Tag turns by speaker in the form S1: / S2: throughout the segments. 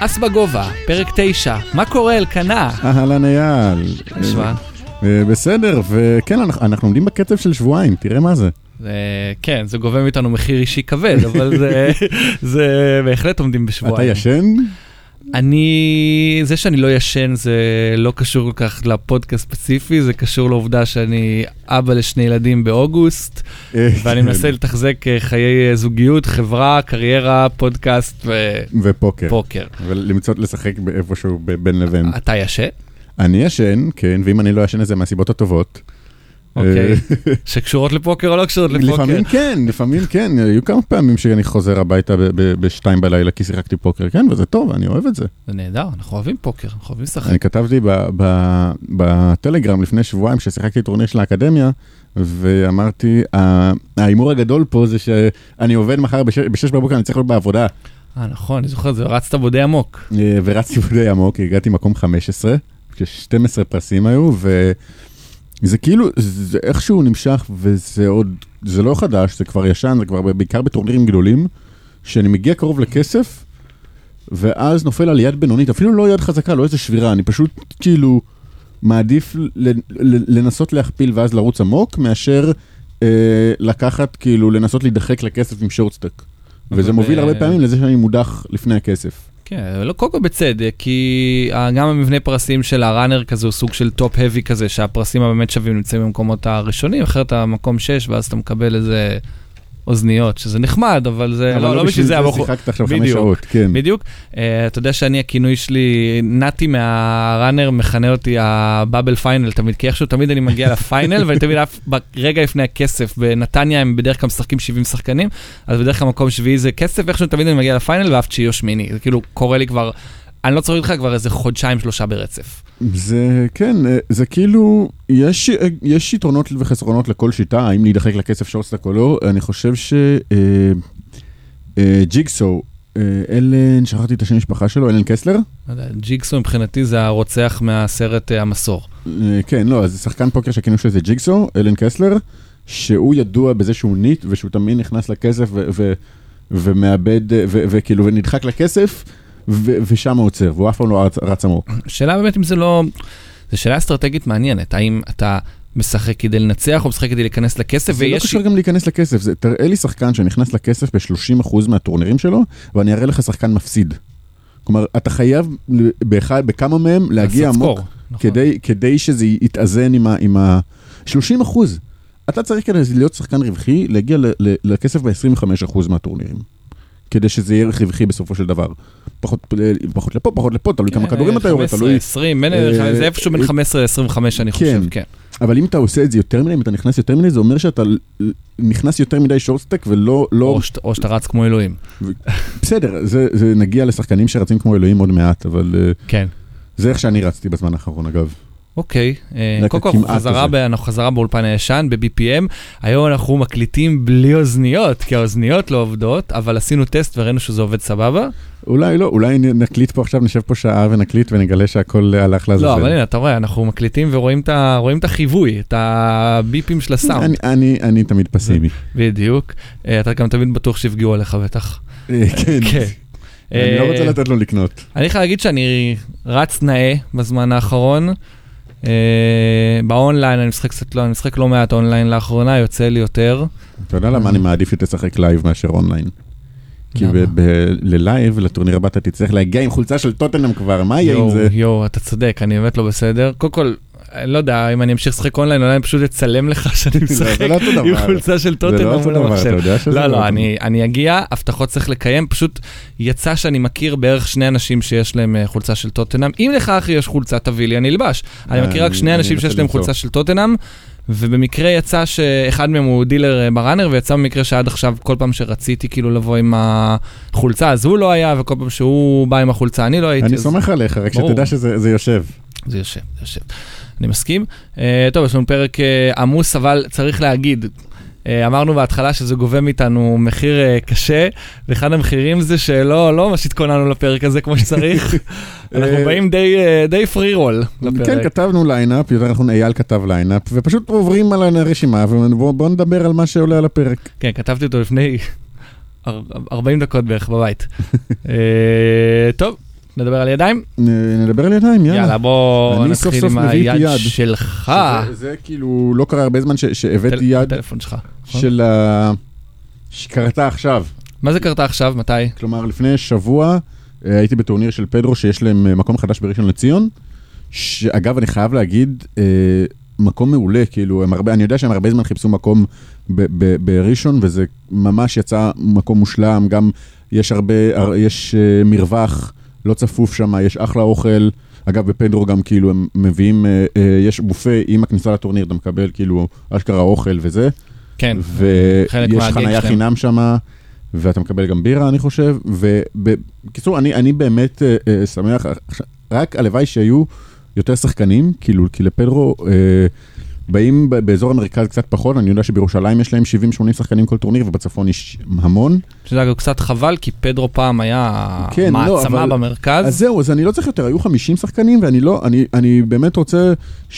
S1: אס בגובה, פרק 9, מה קורה אלקנה?
S2: אהלן אייל.
S1: נשמע?
S2: אה, בסדר, וכן, אנחנו עומדים בקצב של שבועיים, תראה מה זה.
S1: כן, זה גובה מאיתנו מחיר אישי כבד, אבל זה בהחלט עומדים בשבועיים.
S2: אתה ישן?
S1: אני, זה שאני לא ישן זה לא קשור כל כך לפודקאסט ספציפי, זה קשור לעובדה שאני אבא לשני ילדים באוגוסט, ואני. מנסה לתחזק אה, חיי אה, זוגיות, חברה, קריירה, פודקאסט
S2: ופוקר.
S1: ופוקר.
S2: ולמצוא לשחק באיפשהו ב- בין לבין.
S1: אתה ישן?
S2: אני ישן, כן, ואם אני לא ישן את זה מהסיבות הטובות.
S1: אוקיי.
S2: אה,
S1: שקשורות לפוקר או לא קשורות לפוקר?
S2: לפעמים כן, לפעמים כן, היו כמה פעמים שאני חוזר הביתה בשתיים בלילה כי שיחקתי פוקר, כן, וזה טוב, אני אוהב את זה.
S1: זה נהדר, אנחנו אוהבים פוקר, אנחנו אוהבים לשחק.
S2: אני כתבתי בטלגרם לפני שבועיים ששיחקתי טורניר של האקדמיה, ואמרתי, "ה- ההימור הגדול פה זה שאני עובד מחר בש- בשש בבוקר, אני צריך להיות בעבודה.
S1: אה, נכון, אני זוכר את זה, רצת בו די עמוק.
S2: אה, ורצתי די עמוק, הגעתי מקום 15, כש-12 פרסים היו, וזה כאילו, זה איכשהו נמשך, וזה עוד, זה לא חדש, זה כבר ישן, זה כבר בעיקר בטורנירים גדולים, שאני מגיע קרוב לכסף, ואז נופל על יד בינונית, אפילו לא יד חזקה, לא איזה שבירה, אני פשוט כאילו מעדיף לנסות להכפיל ואז לרוץ עמוק, מאשר אה, לקחת, כאילו, לנסות להידחק לכסף עם שורטסטק. וזה מוביל הרבה
S1: אה,
S2: פעמים לזה שאני מודח לפני הכסף.
S1: כן, לא קודם כל בצדק, כי ה- גם המבנה פרסים של הראנר כזה הוא סוג של top-heavy כזה, שהפרסים הבאמת שווים נמצאים במקומות הראשונים, אחרת אתה מקום 6 ואז אתה מקבל איזה אוזניות, שזה נחמד, אבל זה
S2: אבל
S1: לא, לא בשביל זה. הבחור-
S2: שיחקת עכשיו חמש. שעות, כן.
S1: בדיוק. Uh, אתה יודע שאני, הכינוי שלי, נתי מהראנר מכנה אותי ה bubble final תמיד, כי איכשהו תמיד אני מגיע ל final, ואני תמיד עף ברגע לפני הכסף, בנתניה הם בדרך כלל משחקים 70 שחקנים, אז בדרך כלל מקום שביעי זה כסף, איכשהו תמיד אני מגיע לפיינל ואף תשיעי או שמיני, זה כאילו קורה לי כבר, אני לא צריך איתך כבר איזה חודשיים שלושה ברצף.
S2: זה, כן, אה, זה כאילו, יש, אה, יש יתרונות וחסרונות לכל שיטה, האם להידחק לכסף שורטסטק או לא, אני חושב ש... אה, אה, אה, אלן, שכחתי את השם משפחה שלו, אלן קסלר?
S1: לא ג'יגסו מבחינתי זה הרוצח מהסרט אה, המסור.
S2: כן, לא, זה שחקן פוקר שהכינוי שלו זה ג'יגסו, אלן קסלר, שהוא ידוע בזה שהוא ניט ושהוא תמיד נכנס לכסף ו- ו- ומאבד, ו- וכאילו, ונדחק לכסף, ושם הוא עוצר, והוא אף פעם לא רץ, רץ עמוק.
S1: שאלה באמת אם זה לא, זו שאלה אסטרטגית מעניינת, האם אתה משחק כדי לנצח או משחק כדי להיכנס לכסף,
S2: זה לא. קשור גם להיכנס לכסף, זה, תראה לי שחקן שנכנס לכסף ב-30% מהטורנירים שלו, ואני אראה לך שחקן מפסיד. כלומר, אתה חייב באחד, בכמה מהם להגיע עמוק,
S1: נכון.
S2: כדי, כדי שזה יתאזן עם ה... עם ה 30 אחוז. אתה צריך כדי להיות שחקן רווחי, להגיע ל- ל- לכסף ב-25% מהטורנירים. כדי שזה יהיה רווחי בסופו של דבר. פחות, פחות לפה, פחות לפה, תלוי כמה כדורים אתה יורד,
S1: 15,
S2: תלוי...
S1: 20, בין-
S2: אה,
S1: זה איפשהו בין
S2: אה,
S1: 15 ל-25 אני חושב, כן.
S2: אבל אם אתה עושה את זה יותר מדי, אם אתה נכנס יותר מדי, זה אומר שאתה נכנס יותר מדי שורטסטק ולא... לא...
S1: או שאת- או שאתה רץ כמו אלוהים.
S2: בסדר, זה, זה נגיע לשחקנים שרצים כמו אלוהים עוד מעט, אבל uh,
S1: כן.
S2: זה איך שאני רצתי בזמן האחרון אגב.
S1: אוקיי, אה, קודם כל אנחנו חזרה אנחנו חזרה באולפן הישן, ב-BPM, היום אנחנו מקליטים בלי אוזניות, כי האוזניות לא עובדות, אבל עשינו טסט וראינו שזה עובד סבבה.
S2: אולי לא, אולי נקליט פה עכשיו, נשב פה שעה ונקליט ונגלה שהכל אה, הלך לעזאזל.
S1: לא, אבל הנה, אתה רואה, אנחנו מקליטים ורואים את החיווי, את הביפים של הסאונד.
S2: אני, תמיד פסימי.
S1: בדיוק. אה, אתה גם תמיד בטוח שיפגעו עליך בטח.
S2: כן.
S1: כן.
S2: אני לא רוצה לתת לו לקנות.
S1: אני חייב להגיד שאני רץ נאה בזמן האחרון. אה, באונליין אני משחק קצת לא, אני משחק לא מעט אונליין לאחרונה, יוצא לי יותר.
S2: אתה יודע למה אני מעדיף לשחק לייב מאשר אונליין? כי ללייב, לטורניר הבא אתה תצטרך להגיע עם חולצה של טוטנאם כבר, מה יהיה עם זה?
S1: יואו, אתה צודק, אני באמת לא בסדר. קודם כל, אני לא יודע, אם אני אמשיך לשחק אונליין, אולי אני פשוט אצלם לך שאני משחק
S2: לא
S1: עם. חולצה של טוטנאם
S2: לא אותו
S1: מול
S2: דבר,
S1: המחשב. לא, לא, אני, אגיע, הבטחות צריך לקיים, פשוט יצא שאני מכיר בערך שני אנשים שיש להם אה, חולצה של טוטנאם. אם לך אחי יש חולצה, תביא לי, אני אלבש. אני מכיר רק
S2: אני-
S1: שני אנשים שיש להם. חולצה של טוטנאם, ובמקרה יצא שאחד מהם הוא דילר אה, בראנר, ויצא במקרה שעד עכשיו, כל פעם שרציתי כאילו לבוא עם החולצה, אז הוא לא היה, וכל פעם שהוא בא עם החולצה, אני לא הייתי.
S2: אני
S1: אז-
S2: סומך עליך, רק
S1: ברור.
S2: שתדע שזה זה יושב.
S1: זה יושב, זה יושב. אני מסכים. Uh, טוב, יש לנו פרק uh, עמוס, אבל צריך להגיד, uh, אמרנו בהתחלה שזה גובה מאיתנו מחיר uh, קשה, ואחד המחירים זה שלא לא ממש התכוננו לפרק הזה כמו שצריך. אנחנו באים די, uh, די free roll
S2: כן,
S1: לפרק.
S2: כתבנו lineup, יותר נכון אייל כתב lineup, ופשוט עוברים על הרשימה, ובואו נדבר על מה שעולה על הפרק.
S1: כן, כתבתי אותו לפני אר- 40 דקות בערך בבית. uh, טוב, נדבר על ידיים?
S2: נדבר על ידיים, יאללה.
S1: יאללה, בוא
S2: אני סוף
S1: נתחיל
S2: סוף
S1: עם היד
S2: יד.
S1: שלך.
S2: זה- זה כאילו לא קרה הרבה זמן ש- שהבאתי יד
S1: הטלפון שלך. נכון?
S2: של ה... שקרתה עכשיו.
S1: מה זה קרתה עכשיו? מתי?
S2: כלומר, לפני שבוע אה, הייתי בטורניר של פדרו, שיש להם אה, מקום חדש בראשון לציון. שאגב, אני חייב להגיד, אה, מקום מעולה, כאילו, הם הרבה, אני יודע שהם הרבה זמן חיפשו מקום בראשון, וזה ממש יצא מקום מושלם, גם יש הרבה, הר- יש מרווח לא צפוף שם, יש אחלה אוכל. אגב, בפדרו גם כאילו הם מביאים, אה, אה, יש בופה עם הכניסה לטורניר, אתה מקבל כאילו אשכרה אוכל וזה.
S1: כן. חלק
S2: ויש
S1: מהגג
S2: חנייה
S1: שלהם.
S2: חינם שם, ואתה מקבל גם בירה, אני חושב. ובקיצור, אני, אני באמת אה, אה, שמח, רק הלוואי שהיו יותר שחקנים, כאילו, כי לפדרו אה, באים באזור המרכז קצת פחות, אני יודע שבירושלים יש להם 70-80 שחקנים כל טורניר, ובצפון יש המון.
S1: שזה אגב קצת חבל, כי פדרו פעם היה
S2: כן, לא,
S1: מעצמה
S2: אבל-
S1: במרכז.
S2: אז זהו, אז אני לא צריך יותר, היו 50 שחקנים, ואני לא, אני, אני באמת רוצה 70-80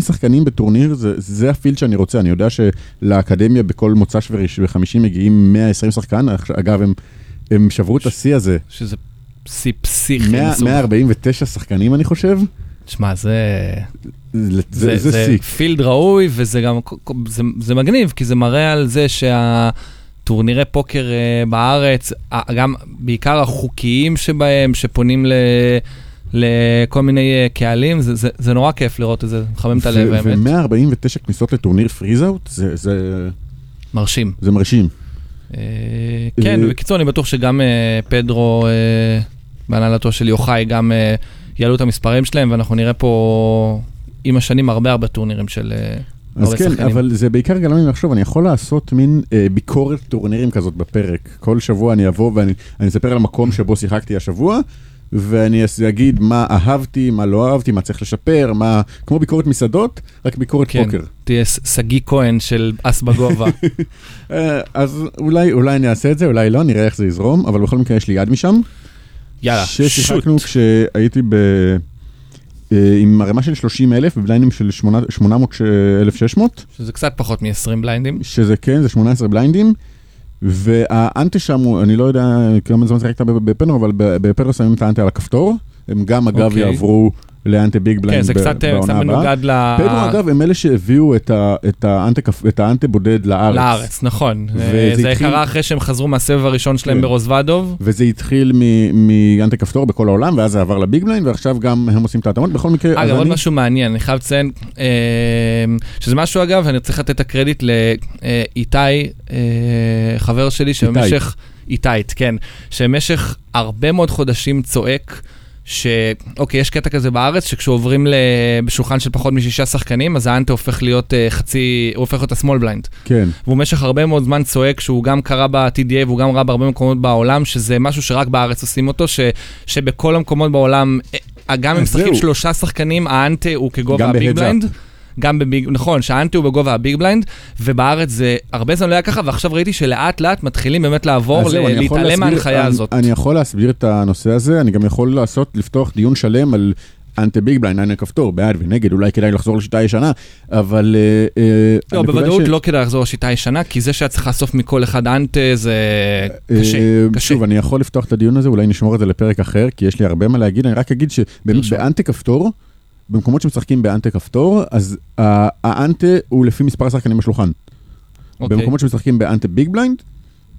S2: שחקנים בטורניר, זה, זה הפילד שאני רוצה, אני יודע שלאקדמיה בכל מוצ"ש וחמישי מגיעים 120 שחקן, אגב, הם, הם שברו את השיא הזה,
S1: שזה שיא פסיכי.
S2: 100,
S1: מסוג.
S2: 149 שחקנים אני חושב,
S1: תשמע, זה...
S2: זה,
S1: זה,
S2: זה,
S1: זה. field ראוי, וזה גם, זה, זה מגניב, כי זה מראה על זה שה טורנירי פוקר אה, בארץ, ה- גם בעיקר החוקיים שבהם, שפונים ל... לכל מיני אה, קהלים, זה, זה, זה נורא כיף לראות את זה, מחמם את הלב, האמת.
S2: ו-149 כניסות לטורניר freezeout, זה, זה,
S1: מרשים.
S2: זה מרשים.
S1: אה, כן,
S2: אה,
S1: בקיצור, אני בטוח שגם אה, פדרו, אה, בהנהלתו של יוחאי, גם אה, יעלו את המספרים שלהם, ואנחנו נראה פה עם השנים הרבה הרבה טורנירים של אה,
S2: אז כן,
S1: שחקנים.
S2: אבל זה בעיקר גרם לי לחשוב, אני יכול לעשות מין אה, ביקורת טורנירים כזאת בפרק. כל שבוע אני אבוא ואני אני אספר על המקום שבו שיחקתי השבוע, ואני אגיד מה אהבתי, מה לא אהבתי, מה צריך לשפר, מה... כמו ביקורת מסעדות, רק ביקורת
S1: כן,
S2: פוקר.
S1: תהיה ש- שגיא כהן של אס בגובה.
S2: אה, אז אולי, אולי אני אעשה את זה, אולי לא, נראה איך זה יזרום, אבל בכל מקרה יש לי יד משם.
S1: יאללה, shoot.
S2: ששיחקנו כשהייתי ב... אה, עם ערימה של 30 אלף, ב blinds של 800 1,600.
S1: שזה קצת פחות מ-20 בליינדים.
S2: שזה כן, זה 18 blinds, וה ante שם, אני לא יודע כמה זמן שיחקת בפדרו, אבל ב- בפדרו שמים את ה ante על הכפתור, הם גם אגב
S1: אוקיי.
S2: יעברו ל ante big
S1: כן,
S2: blind
S1: זה קצת אה, קצת
S2: בעונה הבאה.
S1: מנוגד ל-
S2: פדרו אגב הם אלה שהביאו את ה ante בודד לארץ.
S1: לארץ, נכון. אה, זה קרה אחרי שהם חזרו מהסבב הראשון שלהם
S2: כן.
S1: ברוזוודוב.
S2: וזה התחיל מ- מ ante כפתור בכל העולם, ואז זה עבר ל big blind, ועכשיו גם הם עושים את ההתאמות. בכל מקרה,
S1: אגב, עוד. משהו מעניין, אני חייב לציין, אה, שזה משהו אגב, אני צריך לתת את הקרדיט לאיתי, חבר שלי, שבמשך, איתית, כן, שבמשך הרבה מאוד חודשים צועק. שאוקיי, יש קטע כזה בארץ, שכשעוברים בשולחן של פחות משישה שחקנים, אז ה ante הופך להיות אה, חצי, הוא הופך להיות ה small blind.
S2: כן,
S1: והוא במשך הרבה מאוד זמן צועק שהוא גם קרא ב-TDA והוא גם ראה בהרבה מקומות בעולם, שזה משהו שרק בארץ עושים אותו, ש, שבכל המקומות בעולם, אה, גם אם משחקים. שלושה שחקנים, ה ante הוא כגובה ה
S2: big
S1: blind. גם ב big, נכון, שה ante הוא בגובה ה big blind, ובארץ זה הרבה זמן לא היה ככה, ועכשיו ראיתי שלאט לאט מתחילים באמת לעבור, ל- להתעלם מההנחיה הזאת.
S2: אני יכול להסביר את הנושא הזה, אני גם יכול לעשות, לפתוח דיון שלם על ante big blind, ante כפתור, בעד ונגד, אולי כדאי לחזור לשיטה הישנה, אבל... אה, אה,
S1: לא, בוודאות
S2: ש-
S1: לא כדאי לחזור לשיטה הישנה, כי זה שהיה צריך לאסוף מכל אחד ante זה קשה,
S2: אה,
S1: קשה.
S2: שוב, אני יכול לפתוח את הדיון הזה, אולי נשמור את זה לפרק אחר, כי יש לי הרבה מה להגיד, אני רק אגיד שבאמת.
S1: ב
S2: ante כפתור, במקומות שמשחקים ב ante כפתור, אז ה ante הוא לפי מספר השחקנים בשולחן.
S1: אוקיי.
S2: במקומות שמשחקים ב ante big blind,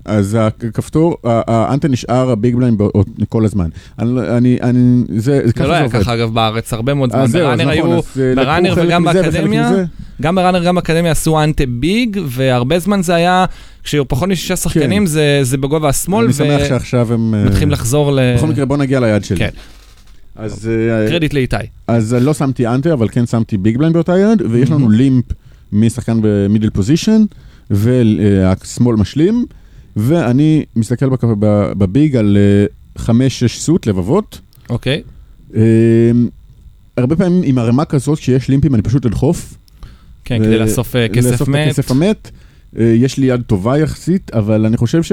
S2: אז הכפתור, ה ante נשאר ה big blind כל הזמן. אני, לא- אני, זה, זה
S1: זה
S2: ככה
S1: לא
S2: זה
S1: היה
S2: עובד.
S1: ככה אגב בארץ, הרבה מאוד זמן.
S2: אז זהו,
S1: בראנר
S2: נכון,
S1: היו,
S2: אה,
S1: בראנר וגם באקדמיה. גם בראנר וגם באקדמיה עשו ante big, והרבה זמן זה היה, כשהיו פחות משישה שחקנים, זה זה בגובה ה small,
S2: כן. אני שמח שעכשיו הם... אה,
S1: ומתחילים לחזור ל...
S2: בכל מקרה, בוא נגיע ליד שלי. אז, אה,
S1: קרדיט לאיתי.
S2: אז לא שמתי ante, אבל כן שמתי big blind באותה יד, ויש לנו limp משחקן ב middle position, וה small משלים, ואני מסתכל ב big על אה, חמש, שש suit, לבבות.
S1: אוקיי.
S2: אה, הרבה פעמים עם ערימה כזאת, כשיש limpים, אני פשוט אדחוף.
S1: כן,
S2: אה,
S1: כדי לאסוף אה, כסף
S2: לאסוף
S1: מת.
S2: הכסף המת. אה, יש לי יד טובה יחסית, אבל אני חושב ש...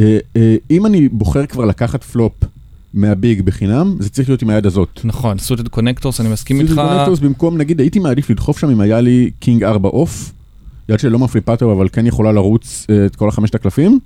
S2: אה, אה, אם אני בוחר כבר לקחת flop מה big בחינם, זה צריך להיות עם היד הזאת.
S1: נכון, suited connectors, אני מסכים איתך.
S2: קונקטורס במקום, נגיד, הייתי מעדיף לדחוף שם אם היה לי king 4 off, יד שלא מפלופה טוב, אבל כן יכולה לרוץ אה, את כל החמשת הקלפים.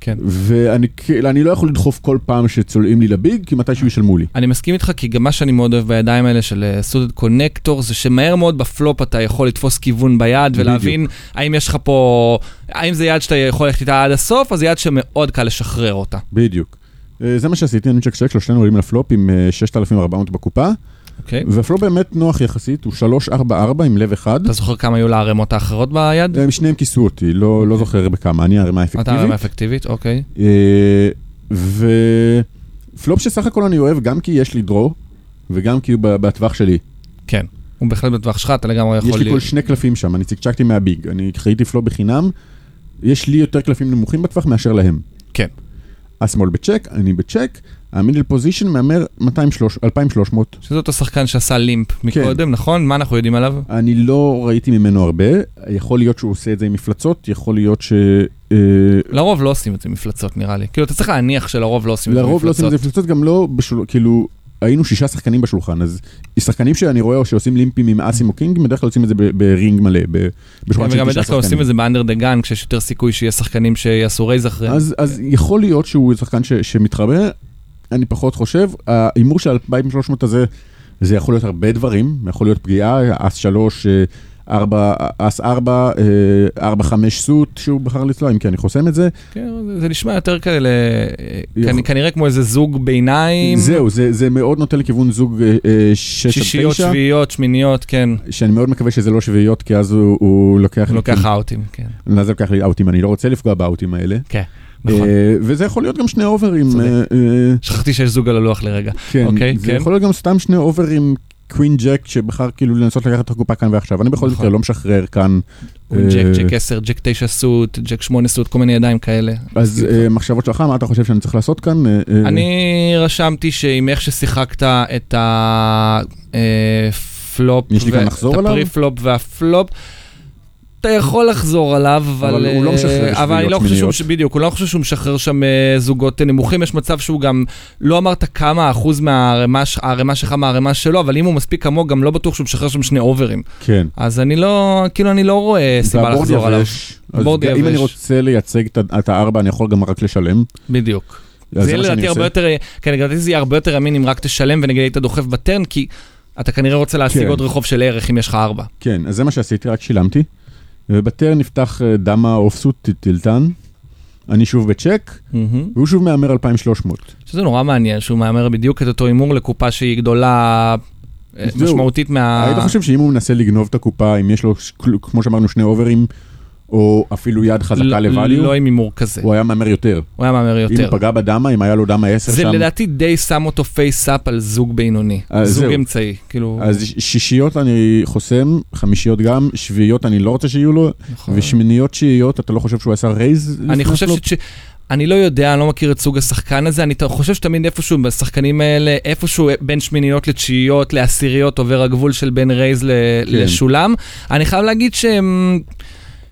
S1: כן.
S2: ואני אני לא יכול לדחוף כל פעם שצולעים לי ל big, כי מתישהו ישלמו לי.
S1: אני מסכים איתך, כי גם מה שאני מאוד אוהב בידיים האלה של suited connector, זה שמהר מאוד בפלופ אתה יכול לתפוס כיוון ביד ולהבין האם יש לך פה, האם זה יד שאתה יכול ללכת איתה עד הסוף, או זה יד שמאוד קל לשחרר אותה.
S2: בדיוק. אה, זה מה שעשיתי, אני צ'ק צ'ק, שלושתנו עולים לפלופ עם אה, 6,400 בקופה,
S1: אוקיי?
S2: והפלופ באמת נוח יחסית, הוא 344 עם לב אחד.
S1: אתה זוכר כמה היו לערימות האחרות ביד?
S2: הם שניהם כיסו אותי, לא לא זוכר בכמה, אני
S1: אתה
S2: אפקטיבית.
S1: הרמה אפקטיבית, אוקיי.
S2: אה, ופלופ שסך הכל אני אוהב, גם כי יש לי דרו, וגם כי הוא בטווח שלי.
S1: כן. הוא בהחלט בטווח שלך, אתה לגמרי יכול...
S2: יש לי כל שני קלפים שם, אני צקצקתי מהביג, אני חייתי פלופ בחינם, יש לי יותר קלפים נמוכים בטווח מאשר להם.
S1: כן.
S2: השמאל בצ'ק, אני בצ'ק, המידל פוזיישן מהמר 200, 2300.
S1: שזה אותו שחקן שעשה לימפ
S2: כן.
S1: מקודם, נכון? מה אנחנו יודעים עליו?
S2: אני לא ראיתי ממנו הרבה, יכול להיות שהוא עושה את זה עם מפלצות, יכול להיות ש... אה,
S1: לרוב לא עושים את זה מפלצות נראה לי. כאילו אתה צריך להניח שלרוב לא עושים את זה
S2: לרוב לא עושים את
S1: מפלצות.
S2: זה מפלצות, גם לא, בשול, כאילו, היינו שישה שחקנים בשולחן, אז שחקנים שאני רואה שעושים limpים עם אסים או king, בדרך כלל עושים את זה ב ring מלא, בשולחן של
S1: וגם
S2: תשעה
S1: בדרך כלל עושים
S2: שחקנים.
S1: את זה ב under the gun, כשיש יותר סיכוי שיהיה שחקנים שיעשו raise אחריהם.
S2: אז, יכול להיות שהוא שחקן שמתחבא, אני פחות חושב. ההימור של 2300 הזה, זה יכול להיות הרבה דברים, יכול להיות פגיעה, אס 3, 4, אס 4, 4, 5 suit שהוא בחר לצלוע, אם כי אני חוסם את זה.
S1: כן, זה- נשמע יותר כאלה,
S2: יכול-
S1: כנ- כנראה כמו איזה זוג ביניים.
S2: זהו, זה, זה מאוד נוטה לכיוון זוג 6 עד
S1: שישיות,
S2: 9,
S1: שביעיות, שמיניות, כן.
S2: שאני מאוד מקווה שזה לא שביעיות, כי אז הוא, הוא לוקח...
S1: הוא לוקח אאוטים, כן.
S2: אז זה לוקח לי אאוטים, אני לא רוצה לפגוע באאוטים האלה.
S1: כן, נכון.
S2: אה, וזה יכול להיות גם שני אוברים. אה, אה,
S1: שכחתי שיש זוג על הלוח לרגע.
S2: כן,
S1: אוקיי,
S2: זה
S1: כן.
S2: יכול להיות גם סתם שני אוברים קווין ג'ק שבחר כאילו לנסות לקחת את הקופה כאן ועכשיו. אני בכל
S1: נכון.
S2: מקרה לא משחרר כאן.
S1: ג'ק, ג'ק 10, ג'ק 9 סוט, ג'ק 8 סוט, כל מיני ידיים כאלה.
S2: אז אה, מחשבות שלך, מה אתה חושב שאני צריך לעשות כאן? אה, אה,
S1: אני רשמתי שעם איך ששיחקת את הפלופ,
S2: יש לי כאן לחזור
S1: את
S2: עליו?
S1: ה pre-flop וה flop, אתה יכול לחזור עליו, אבל...
S2: אבל הוא לא
S1: אה,
S2: משחרר
S1: אבל אני לא חושב שהוא. בדיוק, הוא לא חושב שהוא משחרר שם אה, זוגות נמוכים, יש מצב שהוא גם, לא אמרת כמה אחוז מהערימה שלך מהערימה שלו, אבל אם הוא מספיק כמוהו, גם לא בטוח שהוא משחרר שם שני overים.
S2: כן.
S1: אז אני לא, כאילו, אני לא רואה סיבה לחזור עליו.
S2: יבש.
S1: board
S2: גם אם
S1: יבש.
S2: אני רוצה לייצג את הארבע, אני יכול גם רק לשלם.
S1: בדיוק. זה יהיה לדעתי הרבה. יותר, כן, לדעתי זה יהיה הרבה יותר אמין אם רק תשלם ונגיד היית דוחף בטרן, כי אתה כנראה רוצה להשיג
S2: כן.
S1: עוד רחוב של ערך אם יש לך ארבע.
S2: כן, אז זה מה שעשיתי, רק שילמתי. ובטר נפתח אה, דמה אופסוט טילטן. אני שוב בצ'ק, והוא שוב מהמר 2,300.
S1: שזה נורא מעניין שהוא מהמר בדיוק את אותו הימור לקופה שהיא גדולה אה. משמעותית מה...
S2: היית חושב שאם הוא מנסה לגנוב את הקופה, אם יש לו, כמו שאמרנו, שני overים, או אפילו יד חזקה
S1: ל
S2: value,
S1: לא עם הימור כזה,
S2: הוא היה מהמר יותר.
S1: הוא היה מהמר
S2: אם
S1: יותר.
S2: הוא פגע בדמה, אם היה לו דמה 10
S1: זה
S2: שם,
S1: לדעתי די שם אותו face up על זוג בינוני,
S2: אז
S1: זוג
S2: זהו.
S1: אמצעי, כאילו...
S2: אז שישיות אני חוסם, חמישיות גם, שביעיות אני לא רוצה שיהיו לו,
S1: נכון.
S2: ושמיניות תשיעיות, אתה לא חושב שהוא עשה raise?
S1: אני חושב? ש... אני לא יודע, אני לא מכיר את סוג השחקן הזה, אני חושב שתמיד איפשהו בשחקנים האלה, איפשהו בין שמיניות לתשיעיות לעשיריות עובר הגבול של בין raise ל-
S2: כן.
S1: לשלם. אני חייב להגיד שהם...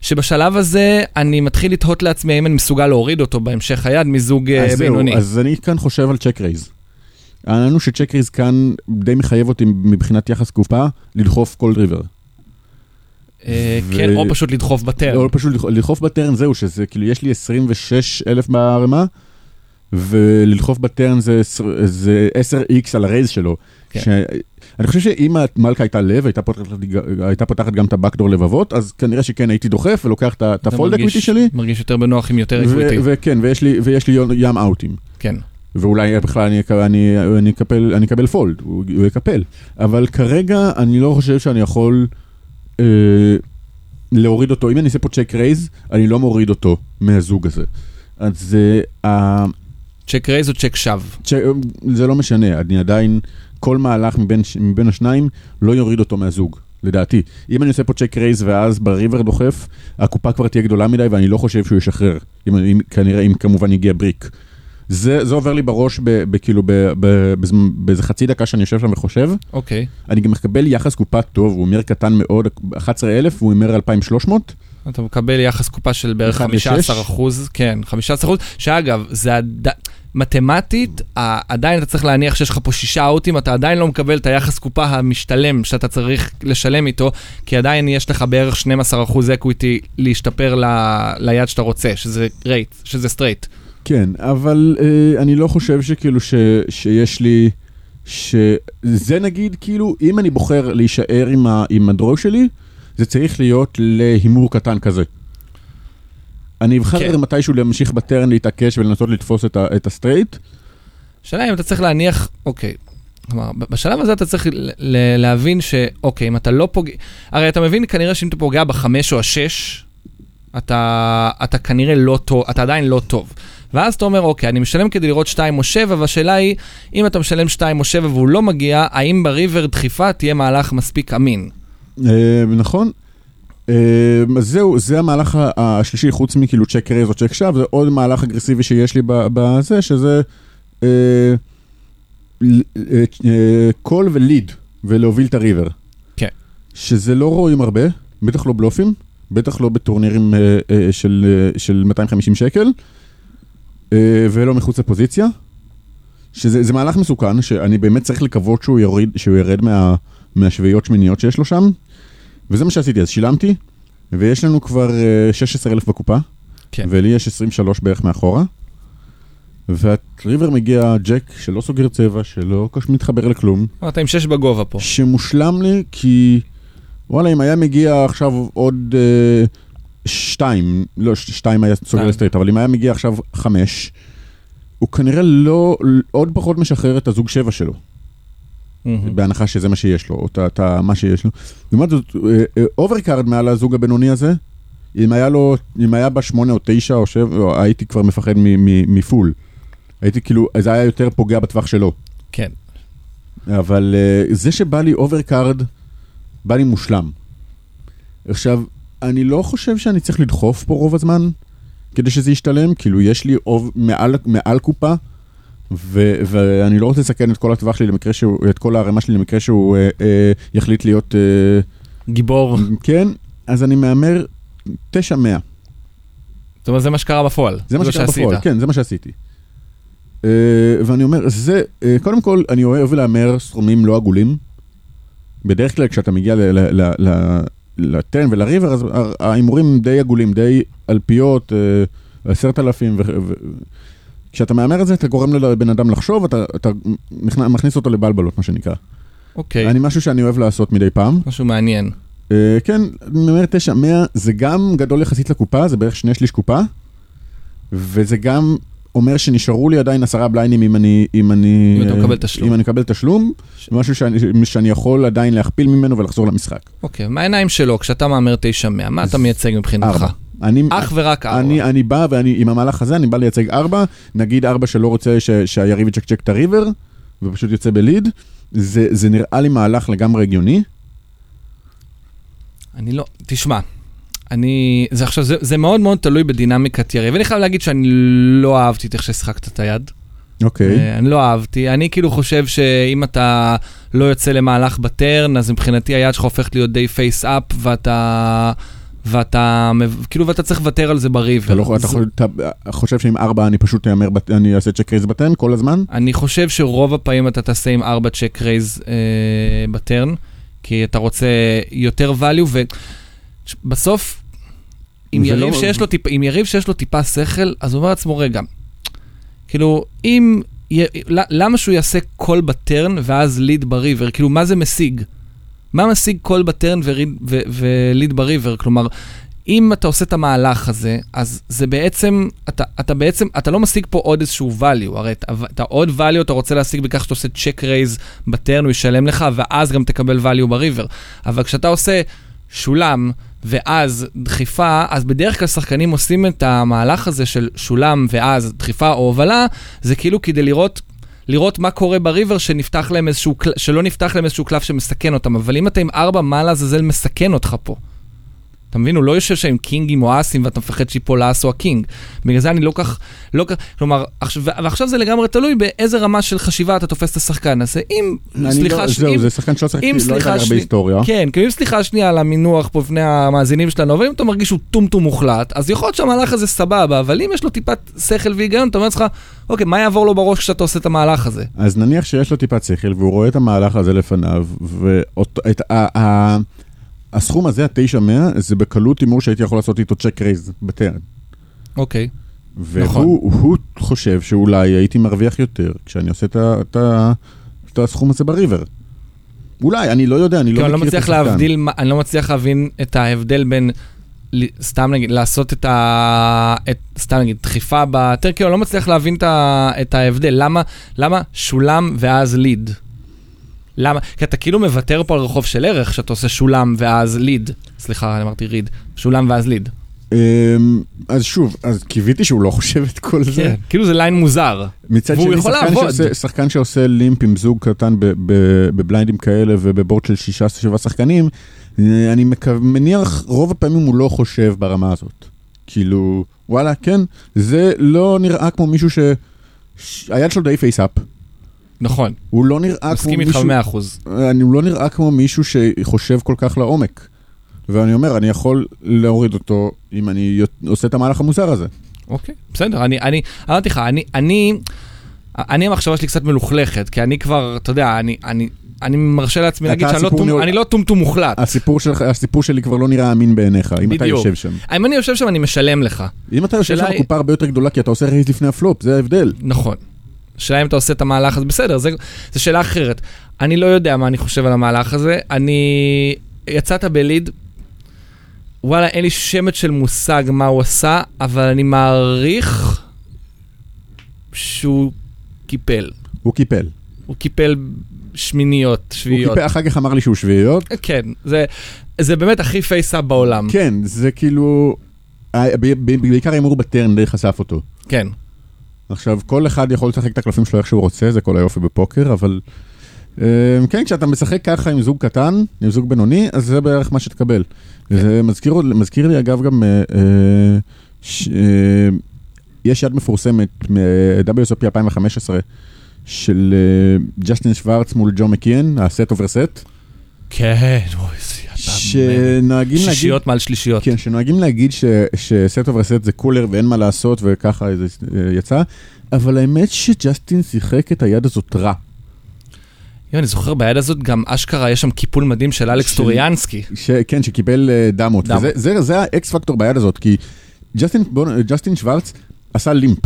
S1: שבשלב הזה אני מתחיל לתהות לעצמי האם אני מסוגל להוריד אותו בהמשך היד מזוג אה,
S2: אז זהו,
S1: בינוני.
S2: אז אני כאן חושב על check raise. העניין הוא ש check raise כאן די מחייב אותי מבחינת יחס קופה לדחוף כל river.
S1: אה, כן, או פשוט לדחוף ב turn.
S2: או פשוט לדחוף- ב turn זהו, שזה כאילו יש לי 26 אלף בערימה, ולדחוף ב turn זה, עשר- זה 10x על ה
S1: raise
S2: שלו. אני חושב שאם המלכה הייתה לב, הייתה פותחת, הייתה פותחת גם את ה backdoor לבבות, אז כנראה שכן הייתי דוחף ולוקח את ה
S1: fold
S2: equity שלי,
S1: מרגיש יותר בנוח עם יותר equity.
S2: וכן, ויש לי, ויש לי ים אאוטים.
S1: כן.
S2: ואולי בכלל אני, אני, אני, אקפל, אני אקבל fold, הוא, הוא יקפל. אבל כרגע אני לא חושב שאני יכול אה, להוריד אותו. אם אני אעשה פה check raise, אני לא מוריד אותו מהזוג הזה. אז זה, אה,
S1: check raise או check shove?
S2: check, זה לא משנה, אני עדיין, כל מהלך מבין, מבין השניים לא יוריד אותו מהזוג, לדעתי. אם אני עושה פה check raise ואז ב river דוחף, הקופה כבר תהיה גדולה מדי ואני לא חושב שהוא ישחרר. אם, אם, כנראה, אם כמובן יגיע brick. זה, זה עובר לי בראש ב, ב, כאילו באיזה חצי דקה שאני יושב שם וחושב.
S1: אוקיי.
S2: אני גם מקבל יחס קופה טוב, הוא הימר קטן מאוד, 11,000 והוא הימר 2,300.
S1: אתה מקבל יחס קופה של בערך
S2: אחד
S1: 15
S2: לשש?
S1: אחוז, כן, 15 אחוז, שאגב, זה עד... מתמטית, עדיין אתה צריך להניח שיש לך פה שישה אאוטים, אתה עדיין לא מקבל את היחס קופה המשתלם שאתה צריך לשלם איתו, כי עדיין יש לך בערך 12% equity להשתפר ל- ליד שאתה רוצה, שזה straight, שזה straight.
S2: כן, אבל אה, אני לא חושב שכאילו ש, שיש לי, שזה נגיד כאילו, אם אני בוחר להישאר עם, ה, עם ה draw שלי, זה צריך להיות להימור קטן כזה. אני אבחר
S1: כן.
S2: מתישהו להמשיך ב turn להתעקש ולנסות לתפוס את, ה, את ה straight.
S1: השאלה אם אתה צריך להניח, אוקיי, כלומר, בשלב הזה אתה צריך ל- ל- להבין שאוקיי, אם אתה לא פוגע, הרי אתה מבין כנראה שאם אתה פוגע בחמש או השש, אתה, אתה כנראה לא טוב, אתה עדיין לא טוב. ואז אתה אומר, אוקיי, אני משלם כדי לראות 2 או 7, והשאלה היא, אם אתה משלם 2 או 7 והוא לא מגיע, האם ב river דחיפה תהיה מהלך מספיק אמין?
S2: אה, נכון. אה, אז זהו, זה המהלך השלישי, חוץ מכאילו check raise או check shove, זה עוד מהלך אגרסיבי שיש לי בזה, שזה אה, אה, אה, call ו lead, ולהוביל את ה river.
S1: כן.
S2: שזה לא רואים הרבה, בטח לא בלופים, בטח לא בטורנירים של, אה, של 250 שקל, ולא מחוץ לפוזיציה. שזה זה מהלך מסוכן, שאני באמת צריך לקוות שהוא ירד מה, מהשביעיות שמיניות שיש לו שם, וזה מה שעשיתי, אז שילמתי, ויש לנו כבר אה, 16,000 בקופה,
S1: כן.
S2: ולי יש 23 בערך מאחורה, והריבר מגיע ג'ק שלא סוגר צבע, שלא מתחבר לכלום,
S1: אתה עם 6 בגובה פה.
S2: שמושלם לי כי וואלה אם היה מגיע עכשיו עוד אה, שתיים, לא ש- שתיים היה סוגר
S1: שתיים.
S2: לסטרייט, אבל אם היה מגיע עכשיו חמש, הוא כנראה לא, עוד פחות משחרר את הזוג שבע שלו. בהנחה שזה מה שיש לו, או את- מה שיש לו. לעומת זאת, overcard מעל הזוג הבינוני הזה, אם היה לו, אם היה בה שמונה או תשע או שבע, או, הייתי כבר מפחד מ- מ- מ full. הייתי כאילו, זה היה יותר פוגע בטווח שלו.
S1: כן.
S2: אבל אה, זה שבא לי overcard, בא לי מושלם. עכשיו, אני לא חושב שאני צריך לדחוף פה רוב הזמן כדי שזה ישתלם, כאילו יש לי אוב, מעל, מעל קופה, ו, ואני לא רוצה לסכן את כל הטווח שלי למקרה שהוא, את כל הערימה שלי למקרה שהוא uh, uh, יחליט להיות, uh,
S1: גיבור.
S2: כן, אז אני מהמר 900.
S1: זאת אומרת, זה מה שקרה בפועל.
S2: זה מה שקרה. בפועל, כן, זה מה שעשיתי. Uh, ואני אומר, זה, uh, קודם כל, אני אוהב להמר סכומים לא עגולים. בדרך כלל כשאתה מגיע ל- ל- ל- ל- לטרן ולריבר, אז ההימורים די עגולים, די אלפיות, uh, עשרת אלפים. ו- ו- כשאתה מהמר את זה, אתה גורם לבן אדם לחשוב, אתה, אתה מכניס אותו לבלבלות, מה שנקרא.
S1: אוקיי,
S2: אני משהו שאני אוהב לעשות מדי פעם.
S1: משהו מעניין.
S2: Uh, כן, אני אומר 9, 100, זה גם גדול יחסית לקופה, זה בערך שני שליש קופה, וזה גם אומר שנשארו לי עדיין עשרה בליינים אם אני... אם אני...
S1: אם אתה מקבל תשלום.
S2: אם אני מקבל תשלום,
S1: ש-
S2: משהו שאני, שאני יכול עדיין להכפיל ממנו ולחזור למשחק.
S1: אוקיי, מהעיניים שלו, כשאתה מהמר 900, מה אתה מייצג מבחינתך?
S2: אני,
S1: אך ורק ארבע.
S2: אני, אני בא ואני, עם המהלך הזה, אני בא לייצג ארבע, נגיד ארבע שלא רוצה ש, שהיריב יצ'קצ'ק את הריבר, ופשוט יוצא בליד, זה, זה נראה לי מהלך לגמרי הגיוני.
S1: אני לא, תשמע, אני, זה עכשיו, זה, זה מאוד מאוד תלוי בדינמיקת יריב. ואני חייב להגיד שאני לא אהבתי את איך שהשחקת את היד.
S2: אוקיי.
S1: אה, אני לא אהבתי. אני כאילו חושב שאם אתה לא יוצא למהלך ב turn, אז מבחינתי היד שלך הופכת להיות די face up, ואתה... ואתה, כאילו, ואתה צריך לוותר על זה ב river.
S2: אתה, לא, אתה,
S1: זה-
S2: אתה חושב שעם ארבע אני פשוט אאמר, אני אעשה check raise ב turn כל הזמן?
S1: אני חושב שרוב הפעמים אתה תעשה עם 4 check raise אה, ב turn, כי אתה רוצה יותר value, ובסוף, עם
S2: זה
S1: יריב,
S2: לא-
S1: שיש לו טיפ, עם יריב שיש לו טיפה שכל, אז הוא אומר לעצמו, רגע, כאילו, אם, י- למה שהוא יעשה call ב turn ואז lead ב river? כאילו, מה זה משיג? מה משיג call ב turn ו lead ב river? כלומר, אם אתה עושה את המהלך הזה, אז זה בעצם, אתה, אתה בעצם, אתה לא משיג פה עוד איזשהו value, הרי אתה, אתה עוד value אתה רוצה להשיג בכך שאתה עושה check raise ב turn, הוא ישלם לך, ואז גם תקבל value ב river. אבל כשאתה עושה שולם, ואז דחיפה, אז בדרך כלל שחקנים עושים את המהלך הזה של שולם ואז דחיפה או הובלה, זה כאילו כדי לראות... לראות מה קורה בריבר שנפתח להם איזשהו, שלא נפתח להם איזשהו קלף שמסכן אותם, אבל אם אתה עם ארבע, מה לעזאזל מסכן אותך פה? אתה מבין? הוא לא יושב שם עם קינגים או אסים ואתה מפחד שיפול האס או הקינג. בגלל זה אני לא כך, לא כך, כלומר, עכשיו, ועכשיו זה לגמרי תלוי באיזה רמה של חשיבה אתה תופס את השחקן הזה. אם,
S2: אני
S1: סליחה,
S2: לא,
S1: ש-
S2: זהו,
S1: אם-
S2: זה שחקן שלא
S1: אם
S2: לא לי הרבה היסטוריה.
S1: כן, כאילו אם סליחה שנייה על המינוח פה בפני המאזינים שלנו, אבל אם אתה מרגיש שהוא טומטום מוחלט, אז יכול להיות שהמהלך הזה סבבה, אבל אם יש לו טיפת שכל והיגיון, אתה אומר לעצמך, אוקיי, מה יעבור לו בראש כשאתה עושה את המהלך הזה?
S2: אז נניח שיש לו טיפת שכל והוא רואה את המהלך הזה לפניו, והסכום הזה, ה-900, זה בקלות הימור שהייתי יכול לעשות איתו צ'ק רייז בטרן.
S1: אוקיי.
S2: והוא הוא חושב שאולי הייתי מרוויח יותר כשאני עושה את הסכום הזה בריבר. אולי, אני לא יודע, אני לא
S1: אני לא
S2: מכיר את השחקן.
S1: אני לא מצליח להבין את ההבדל בין, סתם נגיד, לעשות את ה... את, סתם נגיד, דחיפה בטר, כאילו, אני לא מצליח להבין את, ה, את ההבדל. למה, למה שולם ואז ליד? למה? כי אתה כאילו מוותר פה על רחוב של ערך, שאתה עושה שולם ואז ליד. סליחה, אמרתי ריד. שולם ואז ליד.
S2: אמ, אז שוב, אז קיוויתי שהוא לא חושב את כל זה.
S1: כן, כאילו זה ליין מוזר.
S2: מצד שני, שחקן. שעושה, לימפ עם זוג קטן בבליינדים כאלה ובבורד של שישה, שבעה שחקנים, אה, אני מניח, רוב הפעמים הוא לא חושב ברמה הזאת. כאילו, וואלה, כן, זה לא נראה כמו מישהו ש... ש- היד שלו די face up.
S1: נכון,
S2: הוא לא נראה כמו
S1: מסכים איתך
S2: מישהו...
S1: במאה אחוז.
S2: אני הוא לא נראה כמו מישהו שחושב כל כך לעומק. ואני אומר, אני יכול להוריד אותו אם אני עושה את המהלך המוזר הזה.
S1: אוקיי, בסדר, אני, אני, אמרתי לך, אני, אני, אני המחשבה שלי קצת מלוכלכת, כי אני כבר, אתה יודע, אני, אני, אני מרשה לעצמי להגיד שאני לא,
S2: הסיפור
S1: טום,
S2: ניהול-
S1: אני לא טומטום מוחלט.
S2: הסיפור, שלך, הסיפור שלי כבר לא נראה אמין בעיניך, אם אתה. יושב שם.
S1: אם אני יושב שם, אני משלם לך.
S2: אם אתה יושב שם
S1: היא-
S2: קופה הרבה יותר גדולה, כי אתה עושה raise לפני הפלופ, זה ההבדל.
S1: נכון. השאלה אם אתה עושה את המהלך הזה, בסדר, זו שאלה אחרת. אני לא יודע מה אני חושב על המהלך הזה. אני... יצאת ב lead, וואלה, אין לי שמץ של מושג מה הוא עשה, אבל אני מעריך שהוא קיפל.
S2: הוא קיפל.
S1: הוא קיפל שמיניות,
S2: הוא
S1: שביעיות.
S2: קיפל, אחר כך אמר לי שהוא שביעיות.
S1: כן, זה, זה באמת הכי face up בעולם.
S2: כן, זה כאילו... בעיקר ההימור ב turn די חשף אותו.
S1: כן.
S2: עכשיו, כל אחד יכול לשחק את הקלפים שלו איך שהוא רוצה, זה כל היופי בפוקר, אבל... אה, כן, כשאתה משחק ככה עם זוג קטן, עם זוג בינוני, אז זה בערך מה שתקבל. זה מזכיר, מזכיר לי אגב גם, אה, אה, ש, יש יד מפורסמת מ-WSOP 2015 של ג'סטין שוורץ מול ג'ו מקיאן, ה set over set,
S1: כן, אוי, ידע.
S2: שנוהגים להגיד...
S1: שלישיות מעל שלישיות.
S2: כן, שנוהגים להגיד ש- ש set over set זה cooler ואין מה לעשות וככה זה אה, יצא, אבל האמת שג'סטין שיחק את היד הזאת רע.
S1: יואו, אני זוכר ביד הזאת גם אשכרה, יש שם קיפול מדהים של אלכס
S2: של-
S1: טוריאנסקי.
S2: ש- כן, שקיבל אה, דמות.
S1: דמות.
S2: וזה זה, זה ה X factor ביד הזאת, כי ג'סטין, בוא, ג'סטין שוורץ עשה limp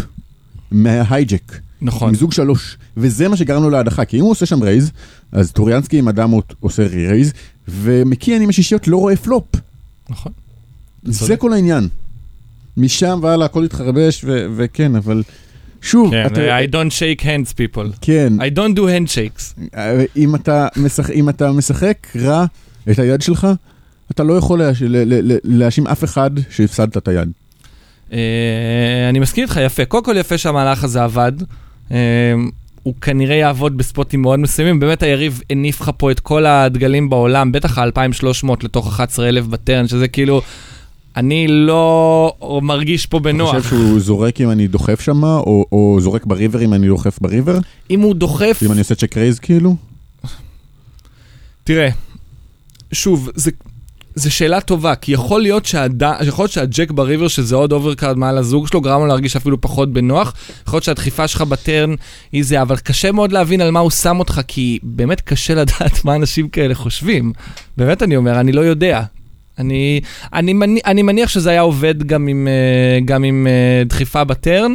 S2: מה hijack,
S1: נכון.
S2: עם זוג שלוש, וזה מה שגרם לו להדחה, כי אם הוא עושה שם raise, אז טוריאנסקי עם הדמות עושה raise, ומקיאן עם השישיות לא רואה פלופ.
S1: נכון.
S2: זה. כל העניין. משם והלאה הכל התחרבש, וכן, אבל שוב,
S1: כן,
S2: אתה,
S1: I don't shake hands people.
S2: כן,
S1: I don't do handshakes.
S2: אם אתה, משחק, אם אתה משחק רע את היד שלך, אתה לא יכול להש- להאשים אף אחד שהפסדת את היד.
S1: אה, אני מסכים איתך, יפה. קודם כל יפה שהמהלך הזה עבד. אה, הוא כנראה יעבוד בספוטים מאוד מסוימים. באמת היריב הניף לך פה את כל הדגלים בעולם, בטח ה-2300 לתוך 11,000 בטרן, שזה כאילו, אני לא מרגיש פה
S2: אתה
S1: בנוח.
S2: חושב שהוא זורק אם אני דוחף שם, או, או זורק בריבר אם אני דוחף בריבר?
S1: אם הוא דוחף,
S2: אם אני עושה check raise כאילו?
S1: תראה, שוב, זה... זו שאלה טובה, כי יכול להיות, שהד... יכול להיות שה jack ב river, שזה עוד overcard מעל הזוג שלו, גרם לו להרגיש אפילו פחות בנוח. יכול להיות שהדחיפה שלך ב turn היא זה, אבל קשה מאוד להבין על מה הוא שם אותך, כי באמת קשה לדעת מה אנשים כאלה חושבים. באמת אני אומר, אני לא יודע. אני, אני, מניח, אני מניח שזה היה עובד גם עם, אה, גם עם אה, דחיפה ב turn,